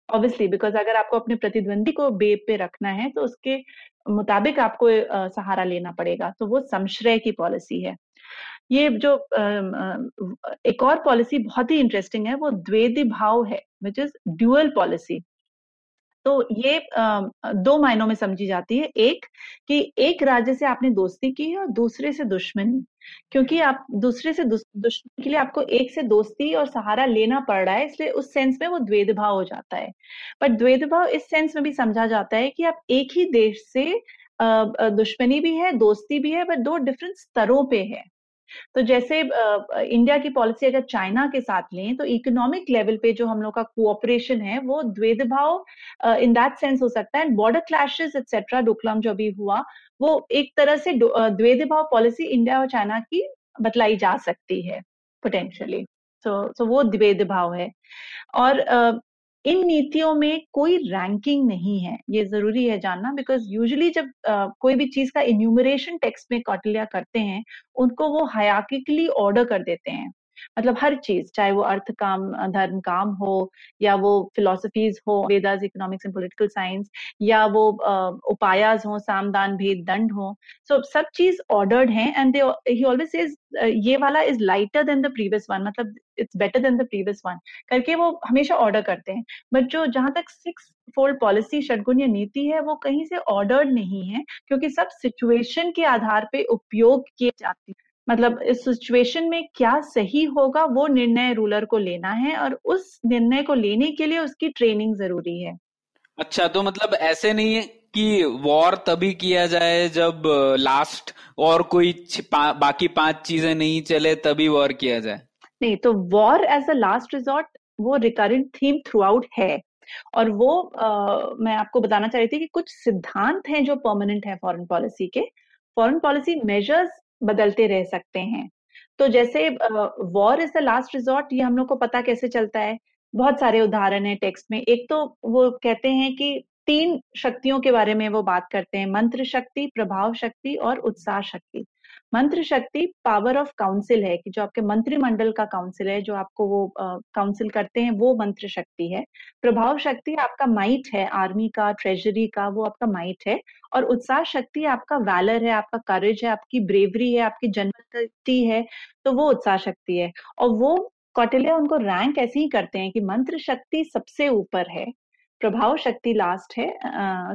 ऑब्वियसली बिकॉज़ अगर आपको अपने प्रतिद्वंदी को बेब पे रखना है तो उसके मुताबिक आपको सहारा लेना पड़ेगा। तो वो संश्रय की पॉलिसी है। ये जो एक और पॉलिसी बहुत ही इंटरेस्टिंग है, वो द्वेदि भाव है विच इज़ ड्यूअल पॉलिसी तो ये दो मायनों में समझी जाती है। एक कि एक राज्य से आपने दोस्ती की है और दूसरे से दुश्मनी क्योंकि आप दूसरे से दुश्मन के लिए आपको एक से दोस्ती और सहारा लेना पड़ रहा है, इसलिए उस सेंस में वो द्वेद भाव हो जाता है। पर द्वेद भाव इस सेंस में भी समझा जाता है कि आप एक ही देश से दुश्मनी भी है, दोस्ती भी है, पर दो डिफरेंट स्तरों पे है। तो जैसे इंडिया की पॉलिसी अगर चाइना के साथ लें तो इकोनॉमिक लेवल पे जो हम लोग का कोऑपरेशन है, वो द्वेदभाव इन दैट सेंस हो सकता है। बॉर्डर क्लैशेस एक्सेट्रा डोकलाम जो भी हुआ वो एक तरह से द्वेद भाव पॉलिसी इंडिया और चाइना की बतलाई जा सकती है पोटेंशियली तो so, वो द्वेद भाव है। और इन नीतियों में कोई रैंकिंग नहीं है ये ज़रूरी है जानना बिकॉज़ यूजुअली जब uh, कोई भी चीज़ का इन्यूमरेशन टेक्स्ट में कौटिल्या करते हैं उनको वो हयाकिकली ऑर्डर कर देते हैं। मतलब हर चीज़, चाहे वो अर्थ काम, धर्म काम हो, या वो फिलोसफीज हो Vedas economics and political science या वो उपायाज हो, सामदान, भेद, दंड हो सो सब चीज़ ऑर्डर्ड है एंड दे ही ऑलवेज सेज ये वाला is lighter than the previous one मतलब it's better than the previous one करके वो हमेशा ऑर्डर करते हैं। बट जो जहाँ तक सिक्स फोल्ड पॉलिसी षडगुण या नीति है, वो कहीं से ऑर्डर्ड नहीं है, क्योंकि सब सिचुएशन के आधार पे उपयोग किए जाते है। मतलब इस सिचुएशन में क्या सही होगा वो निर्णय रूलर को लेना है और उस निर्णय को लेने के लिए उसकी ट्रेनिंग ज़रूरी है। अच्छा तो मतलब ऐसे नहीं है कि वॉर तभी किया जाए जब लास्ट और कोई पा, बाकी पाँच चीज़ें नहीं चले तभी वॉर किया जाए? नहीं तो war as a last resort वो रिकरेंट थीम थ्रू आउट है। और वो आ, मैं आपको बताना चाह रही थी कि कुछ सिद्धांत हैं जो परमानेंट है फॉरेन पॉलिसी के। फॉरेन पॉलिसी मेजर्स बदलते रह सकते हैं। तो जैसे war is the last resort ये हम लोग को पता कैसे चलता है? बहुत सारे उदाहरण है टेक्स्ट में। एक तो वो कहते हैं कि तीन शक्तियों के बारे में वो बात करते हैं, मंत्र शक्ति, प्रभाव शक्ति और उत्साह शक्ति। मंत्र शक्ति पावर ऑफ़ काउंसिल है कि जो आपके मंत्रिमंडल का काउंसिल है, जो आपको वो काउंसिल करते हैं, वो मंत्र शक्ति है। प्रभाव शक्ति आपका माइट है आर्मी का ट्रेजरी का, वो आपका माइट है। और उत्साह शक्ति आपका वैलर है, आपका करेज है, आपकी ब्रेवरी है, आपकी जनती है तो वो उत्साह शक्ति है। और वो कौटिल्य उनको रैंक ऐसे ही करते हैं कि मंत्र शक्ति सबसे ऊपर है। प्रभाव शक्ति लास्ट है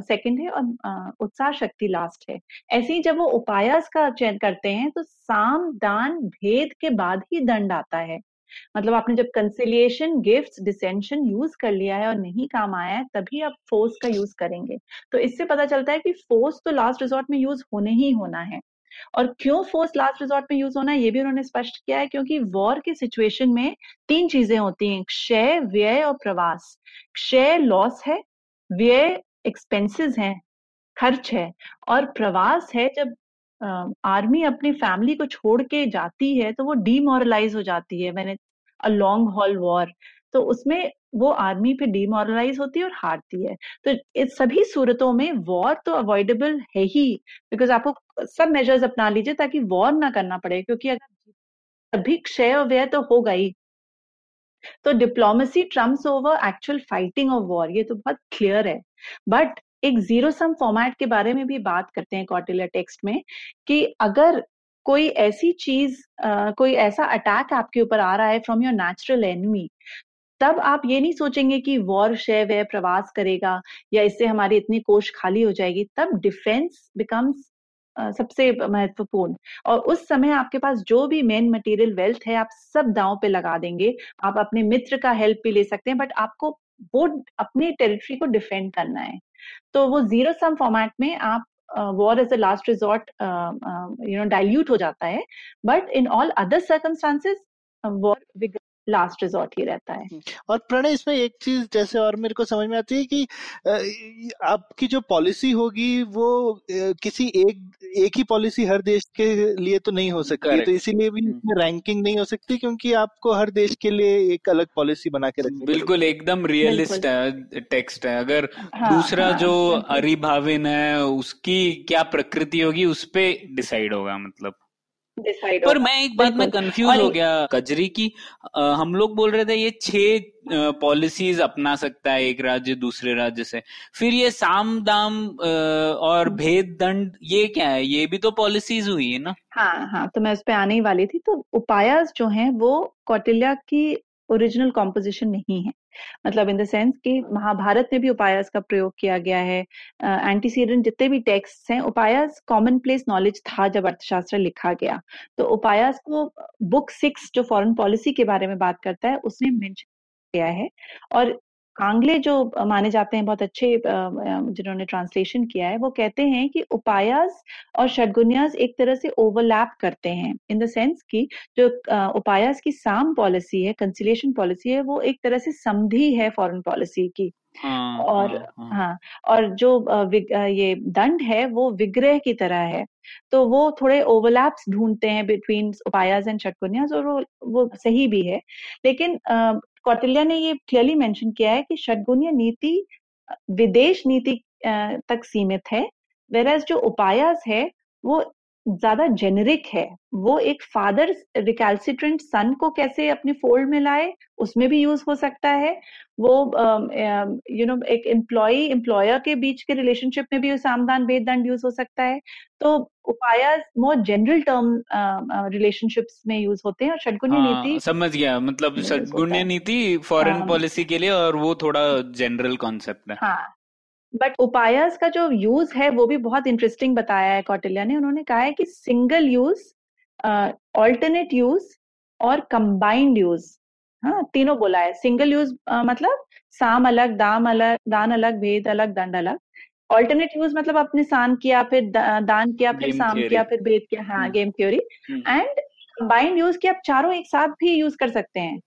सेकंड है और उत्साह शक्ति लास्ट है। ऐसे ही जब वो उपायास का चयन करते हैं तो साम, दान, भेद के बाद ही दंड आता है। मतलब आपने जब कंसिलिएशन गिफ्ट्स डिसेंशन यूज़ कर लिया है और नहीं काम आया है, तभी आप फोर्स का यूज़ करेंगे। तो इससे पता चलता है कि फोर्स तो लास्ट रिजॉर्ट में यूज़ होने ही होना है। और क्यों फोर्स लास्ट रिजॉर्ट में यूज़ होना है, ये भी उन्होंने स्पष्ट किया है क्योंकि वॉर की सिचुएशन में तीन चीज़ें होती हैं, क्षय, व्यय और प्रवास। क्षय लॉस है, व्यय एक्सपेंसेस हैं, खर्च है और प्रवास है जब आर्मी अपनी फैमिली को छोड़ के जाती है तो वो डीमोरलाइज हो जाती है मैंने अ लॉन्ग हॉल वॉर तो उसमें वो आर्मी पे डिमोरलाइज होती है और हारती है। तो इस सभी सूरतों में वॉर तो अवॉइडेबल है ही बिकॉज़ आपको सब मेजर्स अपना लीजिए ताकि वॉर ना करना पड़े, क्योंकि अगर अभी क्षय व्यय तो होगा ही। तो diplomacy trumps over actual fighting of war ये तो बहुत क्लियर है। बट एक ज़ीरो सम फॉर्मेट के बारे में भी बात करते हैं कॉटिलर टेक्स्ट में, कि अगर कोई ऐसी चीज़ कोई ऐसा अटैक आपके ऊपर आ रहा है फ्रॉम योर नेचुरल एनिमी तब आप ये नहीं सोचेंगे कि वॉर शय वह प्रवास करेगा या इससे हमारी इतनी कोश खाली हो जाएगी। तब डिफेंस बिकम्स सबसे महत्वपूर्ण। और उस समय आपके पास जो भी मेन मटेरियल वेल्थ है, आप सब दांव पे लगा देंगे। आप अपने मित्र का हेल्प भी ले सकते हैं बट आपको वो अपने टेरिटरी को डिफेंड करना है। तो वो ज़ीरो सम फॉर्मेट में आप war as a last resort you know dilute हो जाता है। But in all other circumstances war last resort ही रहता है। और प्रणय इसमें एक चीज़ जैसे और मेरे को समझ में आती है कि आपकी जो पॉलिसी होगी वो किसी एक एक ही पॉलिसी हर देश के लिए तो नहीं हो सकती। तो इसीलिए भी इसमें रैंकिंग नहीं हो सकती क्योंकि आपको हर देश के लिए एक अलग पॉलिसी बना के रखनी बिल्कुल एकदम रियलिस्ट है टेक्स्ट है। अगर हाँ, दूसरा हाँ, जो अरिभाविन है उसकी क्या प्रकृति होगी उस पर डिसाइड होगा मतलब। पर मैं एक बात में कंफ्यूज हो गया कजरी की आ, हम लोग बोल रहे थे ये छह पॉलिसीज़ अपना सकता है एक राज्य दूसरे राज्य से। फिर ये साम दाम आ, और। भेद दंड ये क्या है? ये भी तो पॉलिसीज़ हुई है ना? हाँ हाँ तो मैं उस पर आने ही वाली थी। तो उपाय जो हैं वो कौटिल्या की ओरिजिनल कॉम्पोजिशन नहीं है। मतलब इन द सेंस कि महाभारत में भी उपायस का प्रयोग किया गया है एंटीसीडेंट जितने भी टेक्स्ट हैं, उपायस कॉमन प्लेस नॉलेज था जब अर्थशास्त्र लिखा गया। तो उपायस को बुक सिक्स जो फॉरेन पॉलिसी के बारे में बात करता है, उसमें मेंशन किया है और आंग्ले जो माने जाते हैं बहुत अच्छे जिन्होंने ट्रांसलेशन किया है वो कहते हैं कि उपायास और षडगुन्यास एक तरह से ओवरलैप करते हैं इन द सेंस कि जो उपायास की साम पॉलिसी है कंसिलेशन पॉलिसी है वो एक तरह से समधि है फॉरेन पॉलिसी की। हाँ, और हाँ, हाँ, हाँ और जो ये दंड है वो विग्रह की तरह है। तो वो थोड़े ओवरलैप्स ढूंढते हैं बिटवीन उपायास एंड षटकुन्यास और वो वो सही भी है। लेकिन कौटिल्य ने ये क्लियरली मेंशन किया है कि षडगुण्य नीति, विदेश नीति तक सीमित है वेर जो उपायस है, वो ज़्यादा जेनेरिक है वो एक फादर रिकैल्सिट्रेंट सन को कैसे अपने फोल्ड में लाए उसमें भी यूज़ हो सकता है। वो यू नो एक एम्प्लॉय एम्प्लॉयर के बीच के रिलेशनशिप में भी सामदान वेददंड यूज़ हो सकता है। तो उपाय मोर जनरल टर्म रिलेशनशिप्स में यूज़ होते हैं और षडगुण्य हाँ नीति समझ गया मतलब षडगुण्य नीति फॉरेन हाँ। पॉलिसी के लिए और वो थोड़ा जनरल कॉन्सेप्ट है। हाँ। बट उपायस का जो यूज़ है वो भी बहुत इंटरेस्टिंग बताया है कौटिल्या ने। उन्होंने कहा है कि सिंगल यूज़ ऑल्टरनेट यूज़ और कंबाइंड यूज़ हाँ तीनों बोला है। सिंगल यूज़ मतलब साम अलग दाम अलग दान अलग भेद अलग दंड अलग। ऑल्टरनेट यूज़ मतलब आपने सान किया फिर दा, दान किया फिर साम किया फिर भेद किया। हाँ game theory and combined use की आप चारों एक साथ भी यूज़ कर सकते हैं।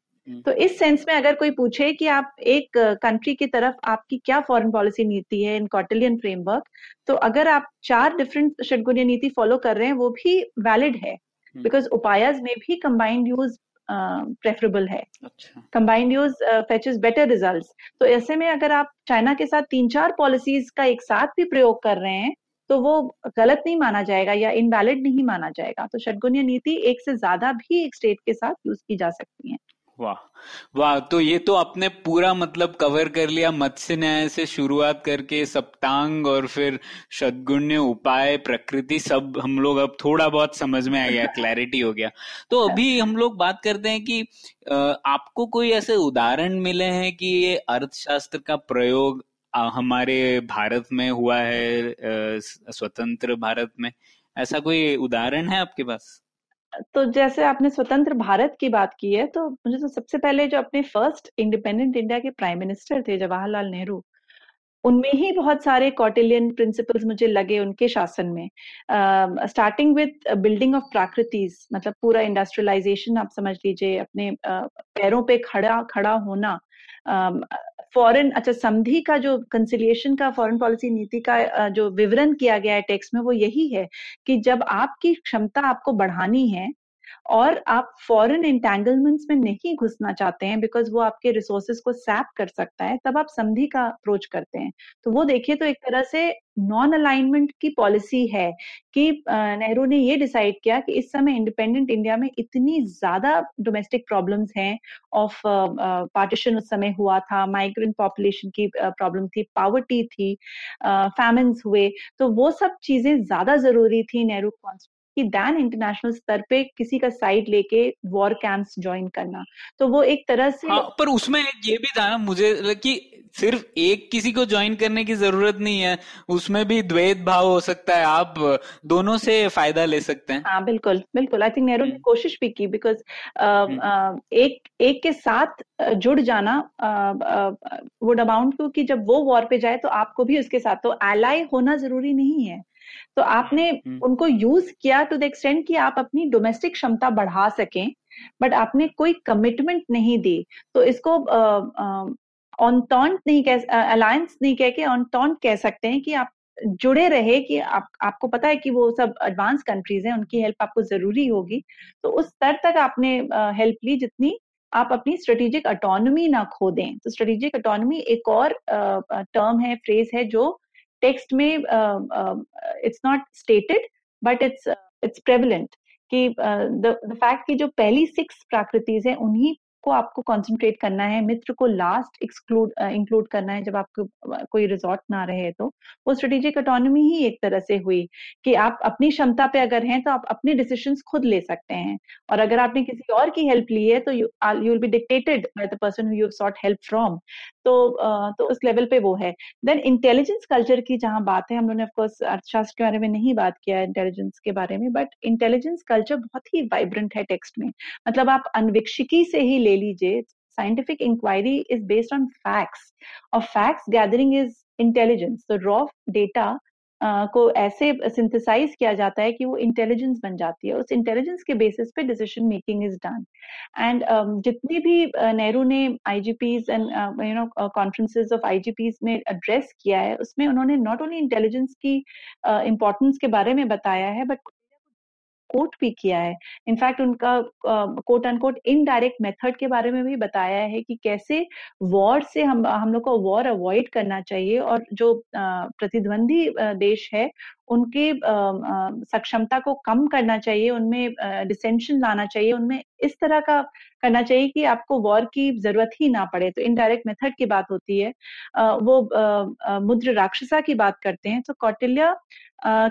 तो इस सेंस में अगर कोई पूछे कि आप एक कंट्री की तरफ़ आपकी क्या फॉरेन पॉलिसी नीति है इन कॉटिलियन फ्रेमवर्क तो अगर आप चार डिफरेंट षडगुण्य नीति फॉलो कर रहे हैं वो भी वैलिड है। हम्म। बिकॉज़ उपायस में भी कंबाइंड यूज़ प्रेफरेबल है। Combined use fetches better result तो ऐसे में अगर आप चाइना के साथ तीन चार पॉलिसीज़ का एक साथ भी प्रयोग कर रहे हैं तो वो गलत नहीं माना जाएगा या इनवैलिड नहीं माना जाएगा। तो षडगुण्य नीति एक से ज़्यादा भी एक स्टेट के साथ यूज़ की जा सकती है। वाह वाह तो ये तो आपने पूरा मतलब कवर कर लिया मत्स्य न्याय से शुरुआत करके सप्तांग और फिर सदगुण्य उपाय प्रकृति सब हम लोग अब थोड़ा बहुत समझ में आ गया क्लैरिटी हो गया। तो अभी हम लोग बात करते हैं कि आपको कोई ऐसे उदाहरण मिले हैं कि ये अर्थशास्त्र का प्रयोग हमारे भारत में हुआ है स्वतंत्र भारत में? ऐसा कोई उदाहरण है आपके पास? तो जैसे आपने स्वतंत्र भारत की बात की है तो मुझे तो सबसे पहले जो अपने फ़र्स्ट इंडिपेंडेंट इंडिया के प्राइम मिनिस्टर थे जवाहरलाल नेहरू उनमें ही बहुत सारे कॉटिलियन प्रिंसिपल्स मुझे लगे उनके शासन में। स्टार्टिंग विद बिल्डिंग ऑफ़ प्राकृतिस मतलब पूरा इंडस्ट्रियलाइजेशन आप समझ लीजिए अपने uh, पैरों पे खड़ा खड़ा होना फॉरेन अच्छा संधि का जो कंसिलिएशन का फॉरेन पॉलिसी नीति का जो विवरण किया गया है टेक्स्ट में वो यही है कि जब आपकी क्षमता आपको बढ़ानी है और आप फॉरेन इंटेंगलमेंट्स में नहीं घुसना चाहते हैं बिकॉज़ वो आपके रिसोर्सेज को सैप कर सकता है, तब आप संधि का अप्रोच करते हैं। तो वो देखिए तो एक तरह से नॉन अलाइनमेंट की पॉलिसी है कि नेहरू ने ये डिसाइड किया कि इस समय इंडिपेंडेंट इंडिया में इतनी ज़्यादा डोमेस्टिक प्रॉब्लम्स हैं ऑफ़ पार्टीशन उस समय हुआ था माइग्रेंट पॉपुलेशन की प्रॉब्लम थी पावर्टी थी फैमिन्स हुए तो वो सब चीज़ें ज़्यादा ज़रूरी थी नेहरू कि दैन इंटरनेशनल स्तर पे किसी का साइड लेके वॉर कैंप्स ज्वाइन करना। तो वो एक तरह से हाँ पर उसमें ये भी था ना मुझे कि सिर्फ़ एक किसी को ज्वाइन करने की ज़रूरत नहीं है उसमें भी द्वैत भाव हो सकता है आप दोनों से फ़ायदा ले सकते हैं। हाँ बिल्कुल बिल्कुल। आई थिंक नेहरू ने कोशिश भी की बिकॉज़ एक एक के साथ जुड़ जाना वुड अमाउंट टू कि जब वो वॉर पे जाए तो आपको भी उसके साथ तो एलाई होना ज़रूरी नहीं है। तो आपने उनको यूज़ किया टू द एक्सटेंड कि आप अपनी डोमेस्टिक क्षमता बढ़ा सकें बट आपने कोई कमिटमेंट नहीं दी। तो इसको ऑन टॉन्ट नहीं कह अलायंस नहीं कह के ऑन टॉन्ट कह सकते हैं कि आप जुड़े रहे कि आप आपको पता है कि वो सब एडवांस कंट्रीज़ हैं उनकी हेल्प आपको ज़रूरी होगी। तो उस स्तर तक आपने हेल्प ली जितनी आप अपनी स्ट्रेटेजिक अटोनॉमी ना खो दें। तो स्ट्रेटेजिक अटोनॉमी एक और टर्म है फ्रेज है जो टेक्स्ट में it's not stated but it's it's prevalent कि द फैक्ट कि जो पहली सिक्स प्राकृतिज है, उन्हीं को आपको कंसंट्रेट करना है, मित्र को लास्ट एक्सक्लूड इंक्लूड करना है, जब आपको कोई रिजॉर्ट ना रहे तो। वो स्ट्रेटेजिक अटोनॉमी ही एक तरह से हुई कि आप अपनी क्षमता पे अगर हैं तो आप अपने डिसीज़न खुद ले सकते हैं। और अगर आपने किसी और की हेल्प ली है तो you will be dictated by the person you sought help from तो तो उस लेवल पे वो है। देन इंटेलिजेंस कल्चर की जहाँ बात है, हम लोगों ने ऑफकोर्स अर्थशास्त्र के बारे में नहीं बात किया इंटेलिजेंस के बारे में बट इंटेलिजेंस कल्चर बहुत ही वाइब्रेंट है टेक्स्ट में। मतलब आप अनविक्षिकी से ही ले लीजिए scientific inquiry is based on facts और फैक्ट्स गैदरिंग इज़ इंटेलिजेंस तो रॉ डेटा को ऐसे सिंथेसाइज किया जाता है कि वो इंटेलिजेंस बन जाती है। उस इंटेलिजेंस के बेसिस पे decision making is done and जितने भी नेहरू ने IGPs and you know conferences of IGPs में एड्रेस किया है उसमें उन्होंने नॉट ओनली इंटेलिजेंस की इंपॉर्टेंस uh, के बारे में बताया है बट कोट भी किया है। इनफैक्ट उनका कोट अनकोट इनडायरेक्ट मेथड के बारे में भी बताया है कि कैसे वॉर से हम हम लोग को वॉर अवॉइड करना चाहिए और जो प्रतिद्वंदी देश है उनके सक्षमता को कम करना चाहिए उनमें डिसेंशन लाना चाहिए उनमें इस तरह का करना चाहिए कि आपको वॉर की ज़रूरत ही ना पड़े। तो इनडायरेक्ट मेथड की बात होती है। वो मुद्र राक्षसा की बात करते हैं। तो कौटिल्य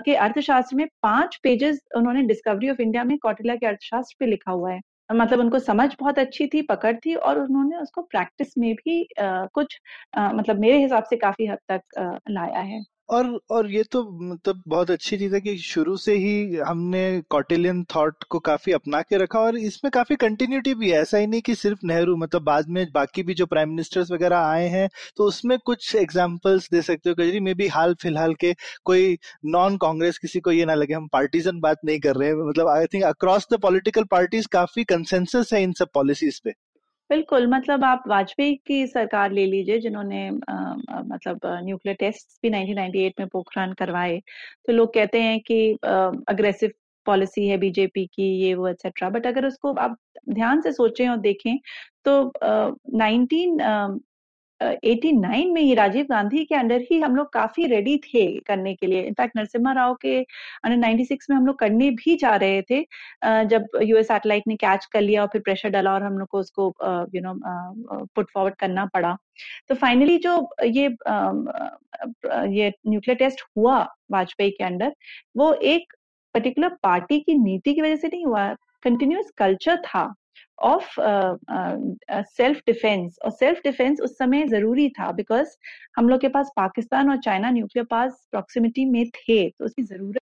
के अर्थशास्त्र में पाँच पेजेस उन्होंने डिस्कवरी ऑफ़ इंडिया में कौटिल्य के अर्थशास्त्र पे लिखा हुआ है। मतलब उनको समझ बहुत अच्छी थी पकड़ थी और उन्होंने उसको प्रैक्टिस में भी आ, कुछ आ, मतलब मेरे हिसाब से काफ़ी हद तक आ, लाया है। और और ये तो मतलब बहुत अच्छी चीज़ है कि शुरू से ही हमने कॉटिलियन थॉट को काफ़ी अपना के रखा और इसमें काफ़ी कंटिन्यूटी भी है। ऐसा ही नहीं कि सिर्फ़ नेहरू मतलब बाद में बाकी भी जो प्राइम मिनिस्टर्स वगैरह आए हैं तो उसमें कुछ एग्जांपल्स दे सकते हो कजरी? मे भी हाल फ़िलहाल के कोई नॉन कांग्रेस किसी को ये ना लगे, हम पार्टीजन बात नहीं कर रहे हैं। मतलब I think across the political parties काफ़ी कंसेंसस है इन सब पॉलिसीज़ पे। बिल्कुल मतलब आप वाजपेयी की सरकार ले लीजिए, जिन्होंने मतलब न्यूक्लियर टेस्ट भी 1998 में पोखरान करवाए। तो लोग कहते हैं कि अग्रेसिव पॉलिसी है बीजेपी की, ये, वो एक्सेट्रा बट अगर उसको आप ध्यान से सोचें और देखें तो नाइनटीन 89 में ही राजीव गांधी के अंडर ही हम लोग काफ़ी रेडी थे करने के लिए। इनफैक्ट नरसिम्हा राव के अंडर 96 में हम लोग करने भी जा रहे थे। जब यूएस सैटेलाइट ने कैच कर लिया और फिर प्रेशर डाला और हम लोग को उसको यू नो पुट फॉरवर्ड करना पड़ा। तो फाइनली जो ये ये न्यूक्लियर टेस्ट हुआ वाजपेयी के अंडर, वो एक पर्टिकुलर पार्टी की नीति की वजह से नहीं हुआ कंटिन्यूस कल्चर था। ऑफ़ सेल्फ डिफेंस और सेल्फ डिफेंस उस समय ज़रूरी था बिकॉज़ हम लोग के पास पाकिस्तान और चाइना न्यूक्लियर पास प्रॉक्सिमिटी में थे तो उसकी ज़रूरत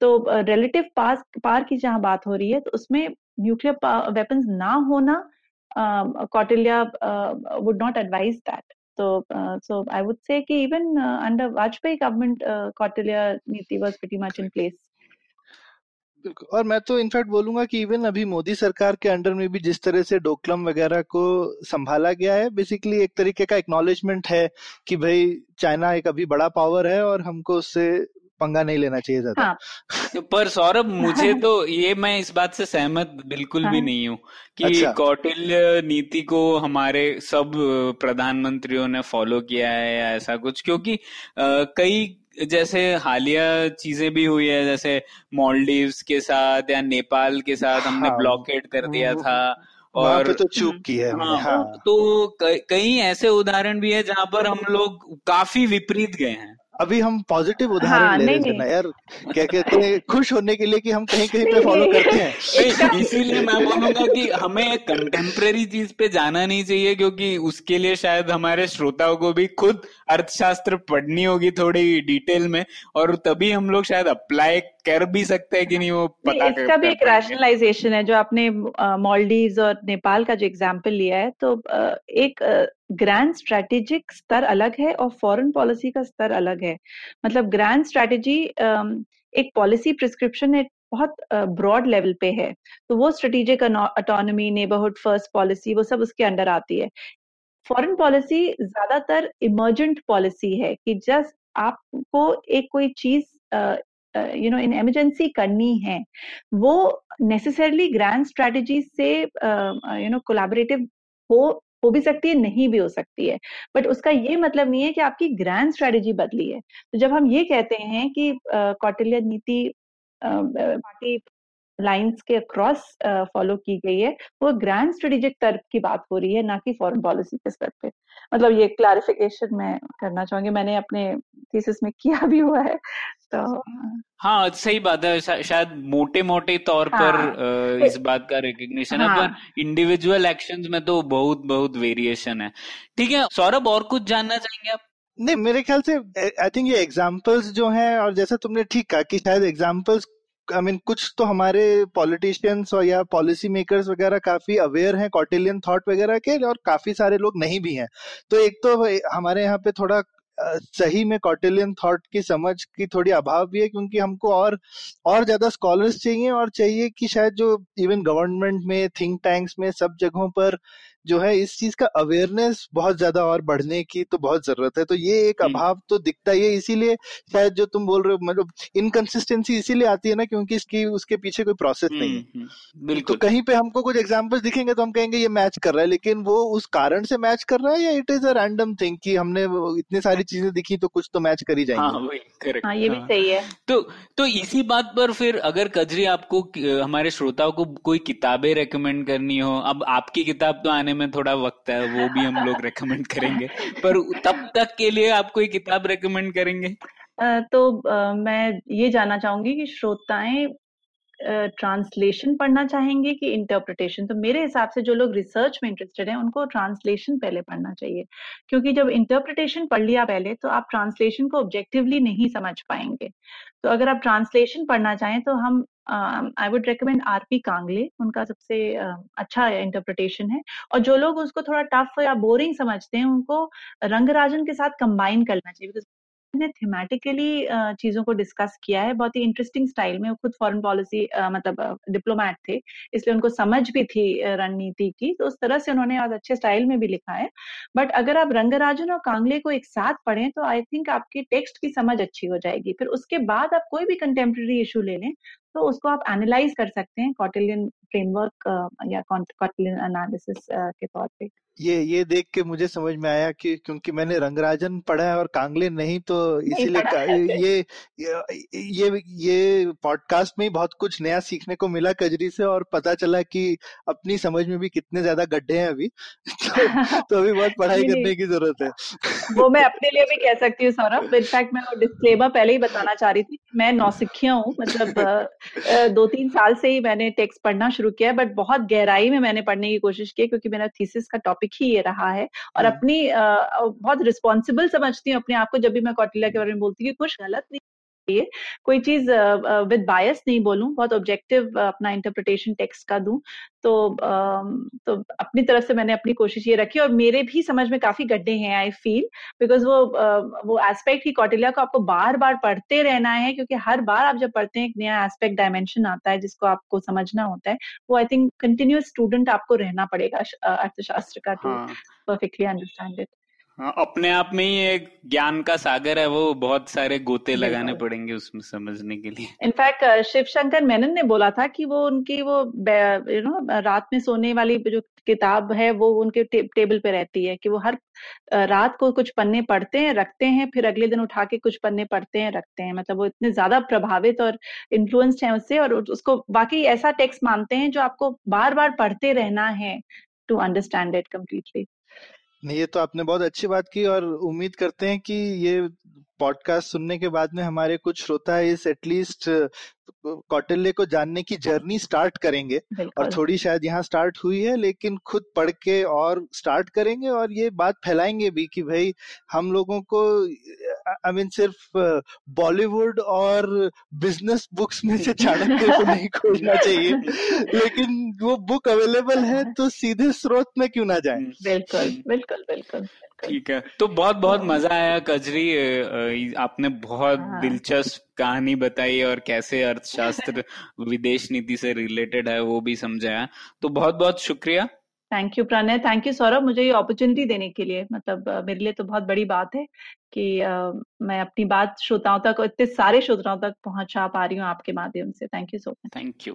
तो रिलेटिव पास पार की जहाँ बात हो रही है तो उसमें न्यूक्लियर वेपन्स ना होना Kautilya would not advise that तो so I would say even under Vajpayee government Kautilya नीति was pretty much in place और मैं तो इनफैक्ट बोलूँगा कि इवन अभी मोदी सरकार के अंडर में भी जिस तरह से डोकलम वगैरह को संभाला गया है बेसिकली एक तरीके का एक्नॉलेजमेंट है कि भाई चाइना एक अभी बड़ा पावर है और हमको उससे पंगा नहीं लेना चाहिए ज़्यादा हाँ। पर सौरभ मुझे तो ये मैं इस बात से सहमत बिल्कुल हाँ। भी नहीं हूँ कि अच्छा। कौटिल्य नीति को हमारे सब प्रधानमंत्रियों ने फॉलो किया है या ऐसा कुछ क्योंकि आ, कई जैसे हालिया चीज़ें भी हुई है जैसे मॉलडीव्स के साथ या नेपाल के साथ हमने हाँ, ब्लॉकेट कर दिया था और तो चूक की है हाँ, हाँ, तो कई ऐसे उदाहरण भी है जहाँ पर हम लोग काफ़ी विपरीत गए हैं। अभी हम पॉजिटिव उदाहरण हाँ, ले रहे थे ना यार। क्या कहते हैं खुश होने के लिए कि हम कहीं कहीं पे फॉलो करते हैं। इसीलिए मैं बोलूँगा कि हमें कंटेम्प्रेरी चीज़ पे जाना नहीं चाहिए क्योंकि उसके लिए शायद हमारे श्रोताओं को भी खुद अर्थशास्त्र पढ़नी होगी थोड़ी डिटेल में और तभी हम लोग शायद अप्लाई कर भी सकते हैं कि नहीं वो पता नहीं, इसका भी एक रैशनलाइजेशन है जो आपने मॉलडीव और नेपाल का जो एग्ज़ाम्पल लिया है तो एक ग्रैंड स्ट्रेटेजिक स्तर अलग है और फॉरेन पॉलिसी का स्तर अलग है। मतलब ग्रैंड स्ट्रेटेजी एक पॉलिसी प्रिस्क्रिप्शन एक बहुत ब्रॉड लेवल पे है। तो वो strategic autonomy neighbourhood first policy वो सब उसके अंडर आती है। फॉरेन पॉलिसी ज़्यादातर इमर्जेंट पॉलिसी है कि जस्ट आपको एक कोई चीज़ यू नो इन एमरजेंसी करनी है। वो नेसेसरली ग्रैंड स्ट्रेटेजी से यू नो कोलैबोरेटिव हो हो भी सकती है, नहीं भी हो सकती है। बट उसका ये मतलब नहीं है कि आपकी ग्रैंड स्ट्रेटेजी बदली है। तो जब हम ये कहते हैं कि कौटिल्य नीति पार्टी लाइंस के अक्रॉस फॉलो की गई है। वो ग्रैंड स्ट्रेटेजिक तर्क की बात हो रही है ना कि फॉरेन पॉलिसी के स्तर पे। मतलब ये क्लैरिफिकेशन मैं करना चाहूँगी। मैंने अपने थीसिस में किया भी हुआ है तो हाँ सही बात है। शायद मोटे मोटे तौर हाँ, पर इस बात का रिकग्निशन हाँ, है। पर इंडिविजुअल एक्शंस में तो बहुत बहुत वेरिएशन है। ठीक है सौरभ और कुछ जानना चाहेंगे आप? नहीं मेरे ख्याल से आई थिंक ये एग्जाम्पल्स जो हैं और जैसा तुमने ठीक कहा कि शायद एग्जांपल्स आई मीन कुछ तो हमारे पॉलिटिशियंस और या पॉलिसी मेकर्स वगैरह काफ़ी अवेयर हैं कॉटिलियन थॉट वगैरह के और काफ़ी सारे लोग नहीं भी हैं। तो एक तो हमारे यहाँ पे थोड़ा सही में कॉटिलियन थॉट की समझ की थोड़ी अभाव भी है क्योंकि हमको और और ज़्यादा स्कॉलर्स चाहिए और चाहिए कि शायद जो इवन गवर्नमेंट में थिंक टैंक्स में सब जगहों पर जो है इस चीज़ का अवेयरनेस बहुत ज़्यादा और बढ़ने की तो बहुत ज़रूरत है। तो ये एक हम्म। अभाव तो दिखता ही है इसीलिए शायद जो तुम बोल रहे हो मतलब इनकंसिस्टेंसी इसीलिए आती है ना क्योंकि इसकी उसके पीछे कोई प्रोसेस नहीं है। हम्म, हम्म, तो कहीं पे हमको कुछ एग्जांपल्स दिखेंगे तो हम कहेंगे ये मैच कर रहा है लेकिन वो उस कारण से मैच कर रहा है या it is a random thing कि हमने इतनी सारी चीज़ें दिखी तो कुछ तो मैच कर ही हाँ जाएँगे करेक्ट हाँ ये भी सही है। तो तो इसी बात पर फिर अगर कजरी आपको हमारे श्रोताओं को कोई किताबें रेकमेंड करनी हो अब आपकी किताब तो आने में थोड़ा वक्त है, वो भी हम लोग रेकमेंड करेंगे। पर तब तक के लिए आप कोई किताब रेकमेंड करेंगे? तो मैं ये जानना चाहूँगी कि श्रोताएँ ट्रांसलेशन पढ़ना चाहेंगे कि इंटरप्रिटेशन तो मेरे हिसाब से जो लोग रिसर्च में इंटरेस्टेड हैं, उनको ट्रांसलेशन पहले पढ़ना चाहिए। क्योंकि जब इंटरप्रिटेशन पढ़ लिया पहले तो आप ट्रांसलेशन को ऑब्जेक्टिवली नहीं समझ पाएँगे। तो अगर आप ट्रांसलेशन पढ़ना चाहें तो हम I would recommend RP Kangle उनका सबसे अ, अच्छा इंटरप्रिटेशन है। और जो लोग उसको थोड़ा टफ या बोरिंग समझते हैं उनको रंगराजन के साथ कंबाइन करना चाहिए बिकॉज़ ने थीमेटिकली चीज़ों को डिस्कस किया है। बहुत ही इंटरेस्टिंग स्टाइल में वो खुद फॉरेन पॉलिसी मतलब डिप्लोमेट थे इसलिए उनको समझ भी थी रणनीति की। तो उस तरह से उन्होंने आज अच्छे स्टाइल में भी लिखा है। बट अगर आप रंगराजन और कांगले को एक साथ पढ़ें तो आई थिंक आपकी टेक्स्ट की समझ अच्छी हो जाएगी। फिर उसके बाद आप कोई भी कंटेम्प्रेरी इशू ले लें तो उसको आप एनालाइज कर सकते हैं कॉटिलियन फ्रेमवर्क या कॉटिलियन एनालिसिस के तौर पे ये ये देख के मुझे समझ में आया कि क्योंकि मैंने रंगराजन पढ़ा है और कांगले नहीं तो इसीलिए है। ये ये ये ये पॉडकास्ट में ही बहुत कुछ नया सीखने को मिला कजरी से और पता चला कि अपनी समझ में भी कितने ज़्यादा गड्ढे हैं अभी तो, तो अभी बहुत पढ़ाई। करने की ज़रूरत है वो मैं अपने लिए भी कह सकती हूँ सौरभ इनफैक्ट मैं वो डिस्क्लेमर पहले ही बताना चाह रही थी मैं नौसिखिया हूँ मतलब दो तीन साल से ही मैंने टेक्स्ट पढ़ना शुरू किया है बट बहुत गहराई में मैंने पढ़ने की कोशिश की क्योंकि मेरा थीसिस का टॉपिक ही ये रहा है और हम्म। अपनी बहुत रिस्पॉन्सिबल समझती हूँ अपने आप को जब भी मैं कौटिल्या के बारे में बोलती हूँ कुछ गलत नहीं चाहिए। कोई चीज़ विद बायस नहीं बोलूँ बहुत ऑब्जेक्टिव अपना इंटरप्रिटेशन टेक्स्ट का दूँ तो अम, तो अपनी तरफ़ से मैंने अपनी कोशिश ये रखी और मेरे भी समझ में काफ़ी गड्ढे हैं आई फील बिकॉज़ वो अ, वो एस्पेक्ट ही कौटिल्या को आपको बार बार पढ़ते रहना है क्योंकि हर बार आप जब पढ़ते हैं एक नया एस्पेक्ट डायमेंशन आता है जिसको आपको समझना होता है वो आई थिंक कंटिन्यूस स्टूडेंट आपको रहना पड़ेगा अर्थशास्त्र का टू परफेक्टली अंडरस्टैंड इट हाँ अपने आप में ही एक ज्ञान का सागर है वो बहुत सारे गोते लगाने पड़ेंगे उसमें समझने के लिए। इनफैक्ट शिव शंकर मेनन ने बोला था कि वो उनकी वो यू नो रात में सोने वाली जो किताब है वो उनके टे, टेबल पे रहती है कि वो हर रात को कुछ पन्ने पढ़ते हैं रखते हैं फिर अगले दिन उठा के कुछ पन्ने पढ़ते हैं रखते हैं। मतलब वो इतने ज़्यादा प्रभावित और इन्फ्लुएंस्ड हैं उससे और उसको बाकी ऐसा टेक्स्ट मानते हैं जो आपको बार बार पढ़ते रहना है टू अंडरस्टैंड इट कम्प्लीटली नहीं, ये तो आपने बहुत अच्छी बात की और उम्मीद करते हैं कि ये पॉडकास्ट सुनने के बाद में हमारे कुछ श्रोता इस एटलीस्ट कौटिल्य को जानने की जर्नी स्टार्ट करेंगे। और थोड़ी शायद यहाँ स्टार्ट हुई है लेकिन खुद पढ़ के और स्टार्ट करेंगे और ये बात फैलाएँगे भी कि भाई हम लोगों को आई मीन सिर्फ़ बॉलीवुड और बिज़नेस बुक्स में से चाणक्य को नहीं खोजना चाहिए। लेकिन वो बुक अवेलेबल है। तो सीधे स्रोत में क्यों ना जाए? बिल्कुल बिल्कुल बिल्कुल। ठीक है। तो बहुत बहुत तो- मज़ा आया कजरी आपने बहुत हाँ। दिलचस्प कहानी बताई और कैसे अर्थशास्त्र विदेश नीति से रिलेटेड है वो भी समझाया। तो बहुत बहुत शुक्रिया। Thank you Pranay thank you Saurabh मुझे ये अपॉर्चुनिटी देने के लिए। मतलब मेरे लिए तो बहुत बड़ी बात है कि अ, मैं अपनी बात श्रोताओं तक और इतने सारे श्रोताओं तक पहुँचा पा रही हूँ आपके माध्यम से। Thank you so much thank you